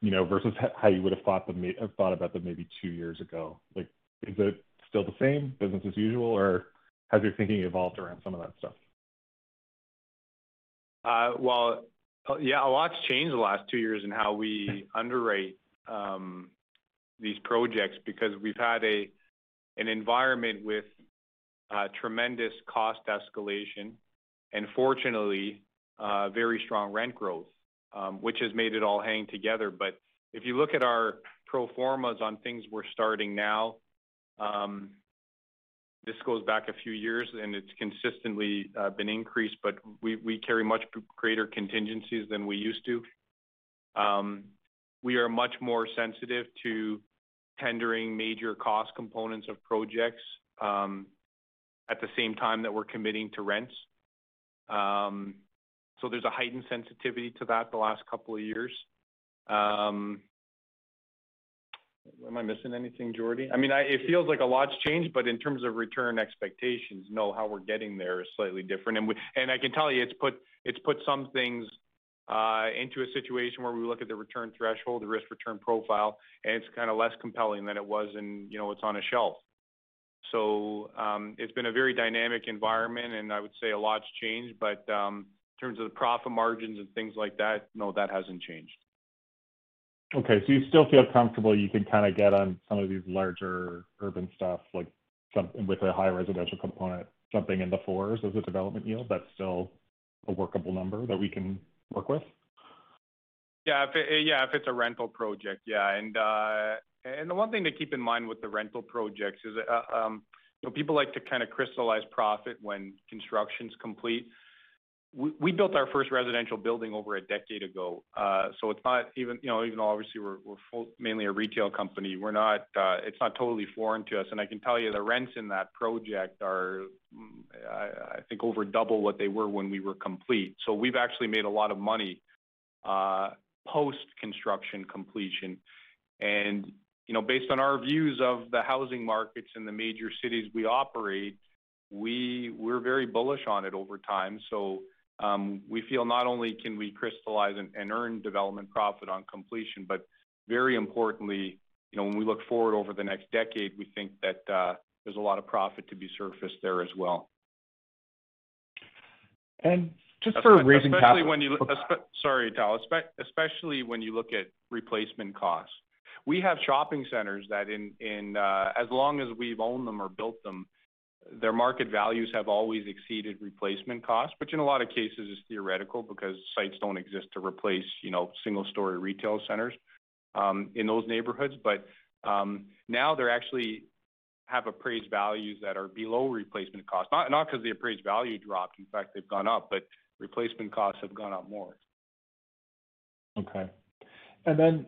you know, versus how you would have thought about them maybe two years ago? Like, is it still the same, business as usual, or has your thinking evolved around some of that stuff?
Uh, well, uh, yeah, a lot's changed the last two years in how we underwrite um, these projects because we've had a an environment with uh, tremendous cost escalation and fortunately very strong rent growth, um, which has made it all hang together. But if you look at our pro formas on things we're starting now, um, this goes back a few years, and it's consistently uh, been increased, but we carry much greater contingencies than we used to. Um, we are much more sensitive to tendering major cost components of projects um, at the same time that we're committing to rents. Um so there's a heightened sensitivity to that the last couple of years. Um, Am I missing anything, Jordie? I mean, I, it feels like a lot's changed, but in terms of return expectations, no, how we're getting there is slightly different. And we, and I can tell you, it's put it's put some things uh, into a situation where we look at the return threshold, the risk-return profile, and it's kind of less compelling than it was and, you know, it's on a shelf. So um, it's been a very dynamic environment, and I would say a lot's changed. But um, in terms of the profit margins and things like that, no, that hasn't changed.
Okay. So you still feel comfortable you can kind of get on some of these larger urban stuff, like with a high residential component, something in the fours as a development yield, that's still a workable number that we can work with?
Yeah. if it, Yeah, if it's a rental project, yeah. And uh, and the one thing to keep in mind with the rental projects is, you know, people like to kind of crystallize profit when construction's complete. We built our first residential building over a decade ago. Uh, so it's not even, you know, even though obviously we're mainly a retail company, we're not, uh, it's not totally foreign to us. And I can tell you the rents in that project are, mm, I think over double what they were when we were complete. So we've actually made a lot of money uh, post-construction completion. And, you know, based on our views of the housing markets in the major cities we operate, we're very bullish on it over time. We feel not only can we crystallize and and earn development profit on completion, but very importantly, you know, when we look forward over the next decade, we think that uh, there's a lot of profit to be surfaced there as well.
And just for raising capital.
Sorry, Tal. Especially when you look at replacement costs. We have shopping centers that in, in uh, as long as we've owned them or built them, their market values have always exceeded replacement costs, which in a lot of cases is theoretical because sites don't exist to replace, you know, single-story retail centers in those neighborhoods. But um, now they're actually have appraised values that are below replacement costs. not because the appraised value dropped, in fact, they've gone up, but replacement costs have gone up more.
Okay. And then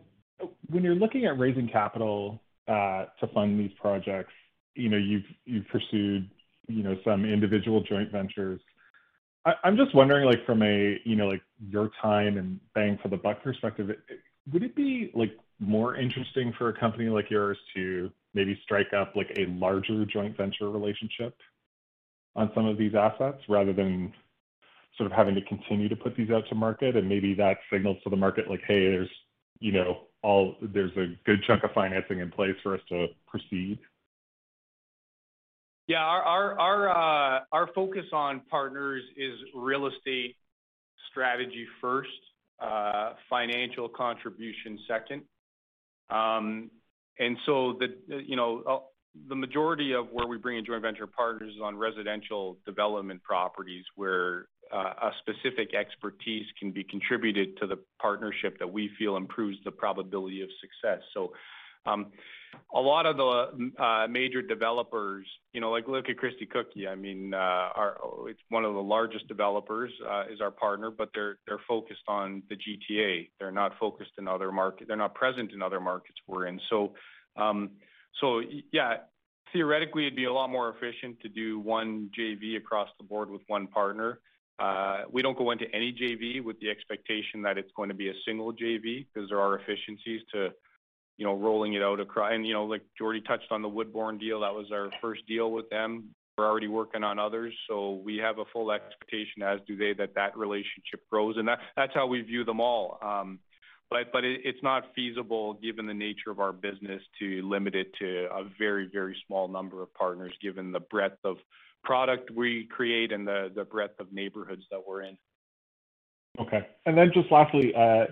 when you're looking at raising capital to fund these projects, you know, you've you've pursued, you know, some individual joint ventures. I'm just wondering, like from a, you know, like your time and bang for the buck perspective, would it be like more interesting for a company like yours to maybe strike up like a larger joint venture relationship on some of these assets rather than sort of having to continue to put these out to market? And maybe that signals to the market like, hey, there's, you know, all there's a good chunk of financing in place for us to proceed.
Yeah. Uh, our focus on partners is real estate strategy first, uh, financial contribution second. Um, you know, uh, the majority of where we bring in joint venture partners is on residential development properties where a specific expertise can be contributed to the partnership that we feel improves the probability of success. Um, a lot of the uh, major developers, you know, like look at Christie Cookie. I mean, uh, it's one of the largest developers uh, is our partner, but they're focused on the GTA. They're not focused in other markets. They're not present in other markets we're in. Um, so, yeah, theoretically, it'd be a lot more efficient to do one JV across the board with one partner. We don't go into any JV with the expectation that it's going to be a single JV because there are efficiencies to, you know, rolling it out across. And you know, like Jodi touched on the Woodbourne deal, that was our first deal with them. We're already working on others, so we have a full expectation, as do they, that that relationship grows. And that that's how we view them all. Um, but it's not feasible given the nature of our business to limit it to a very, very small number of partners, given the breadth of product we create and the breadth of neighborhoods that we're in.
Okay. And then just lastly, uh,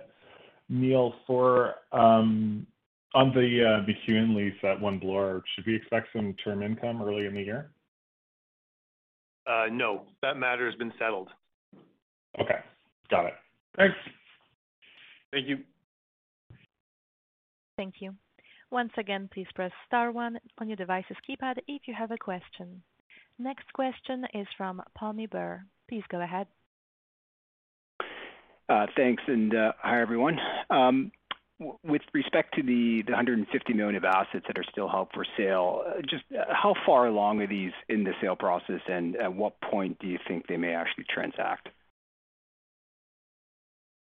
Neil, for um, on the uh, McEwen lease at One Bloor, should we expect some term income early in the year?
Uh, no. That matter has been settled.
Okay. Got it. Thanks.
Thank you.
Thank you. Once again, please press star one on your device's keypad if you have a question. Next question is from Pammi Bir. Please go ahead.
Uh, thanks, and hi, everyone. Um, With respect to the 150 million of assets that are still held for sale, uh, just uh, how far along are these in the sale process, and at what point do you think they may actually transact?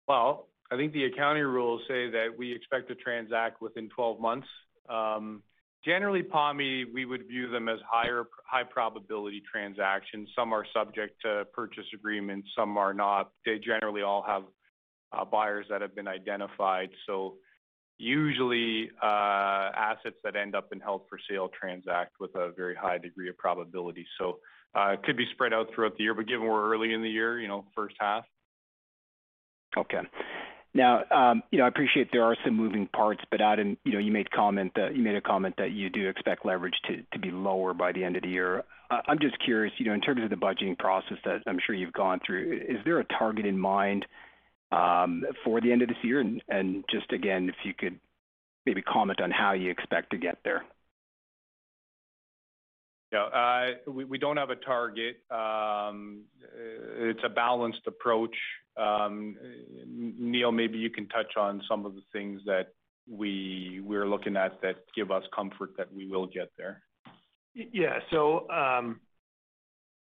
Well, I think the accounting rules say that we expect to transact within 12 months. Um, generally, Pammi, we would view them as higher, high probability transactions. Some are subject to purchase agreements, some are not. They generally all have Uh, buyers that have been identified. So usually, uh, assets that end up in held for sale transact with a very high degree of probability. So uh, it could be spread out throughout the year, but given we're early in the year, you know, first half.
Okay. Now, um, you know, I appreciate there are some moving parts, but Adam, you know, you made comment that you made a comment that you do expect leverage to be lower by the end of the year. I'm just curious, you know, in terms of the budgeting process that I'm sure you've gone through, is there a target in mind Um, for the end of this year? And just again, if you could maybe comment on how you expect to get there.
Yeah. We don't have a target. Um, it's a balanced approach. Um, Neil, maybe you can touch on some of the things that we're looking at that give us comfort that we will get there.
Yeah.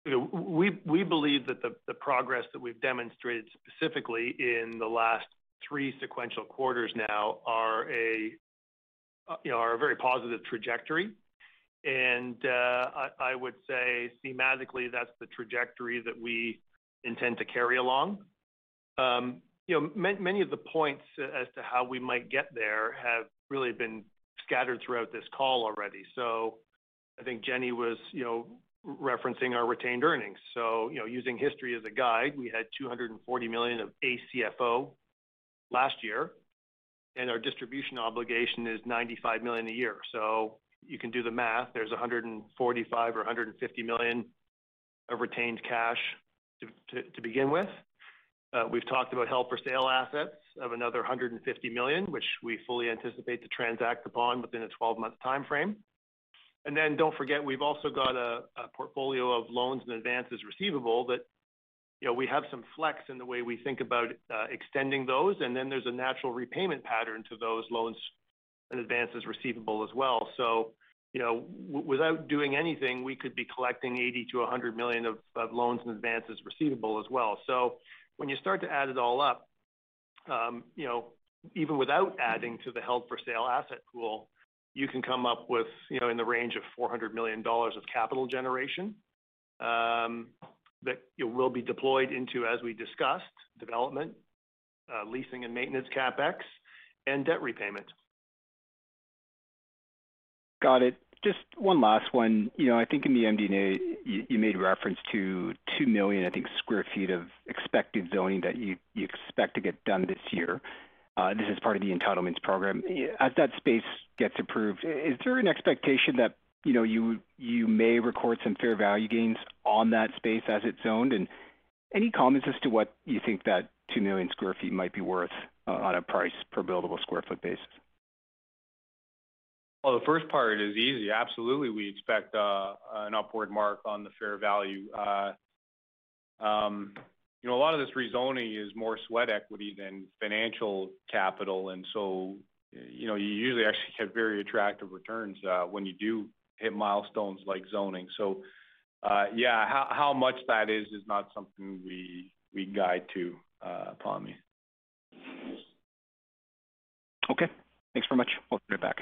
You know, we believe that the progress that we've demonstrated specifically in the last three sequential quarters now are a you know, are a very positive trajectory. And uh I would say thematically, that's the trajectory that we intend to carry along. You know, many of the points as to how we might get there have really been scattered throughout this call already. So I think Jenny was referencing our retained earnings. So, you know, using history as a guide, we had 240 million of ACFO last year, and our distribution obligation is 95 million a year. So you can do the math. There's 145 million or 150 million of retained cash to to begin with. Uh, we've talked about held for sale assets of another 150 million, which we fully anticipate to transact upon within a 12-month timeframe. Then don't forget, we've also got a portfolio of loans and advances receivable that, you know, we have some flex in the way we think about uh, extending those. And then there's a natural repayment pattern to those loans and advances receivable as well. So, you know, without doing anything, we could be collecting 80 million-100 million of loans and advances receivable as well. So when you start to add it all up, um, you know, even without adding to the held for sale asset pool, you can come up with, you know, in the range of 400 million dollars of capital generation um, that will be deployed into, as we discussed, development, uh, leasing and maintenance CapEx, and debt repayment.
Got it. Just one last one. You know, I think in the MD&A, you made reference to 2 million, I think, sq ft of expected zoning that you expect to get done this year. Uh, this is part of the entitlements program. As that space gets approved, is there an expectation that, you know, you may record some fair value gains on that space as it's zoned? And any comments as to what you think that 2 million sq ft might be worth uh, on a price per buildable square foot basis?
Well, the first part is easy. Absolutely, we expect uh, an upward mark on the fair value. Um, You know, a lot of this rezoning is more sweat equity than financial capital, and so, you know, you usually actually get very attractive returns when you do hit milestones like zoning. So, uh, yeah, how much that is is not something we we guide to, Pammi.
Okay. Thanks very much. I'll turn it back.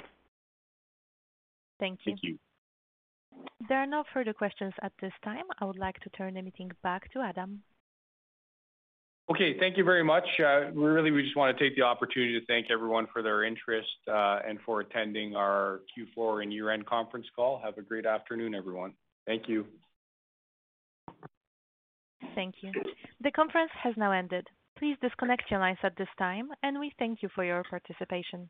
Thank you.
Thank you.
There are no further questions at this time. I would like to turn the meeting back to Adam.
Okay. Thank you very much. Uh, really, we just wanna take the opportunity to thank everyone for their interest, uh, and for attending our Q4 and year-end conference call. Have a great afternoon, everyone. Thank you.
Thank you. The conference has now ended. Please disconnect your lines at this time, and we thank you for your participation.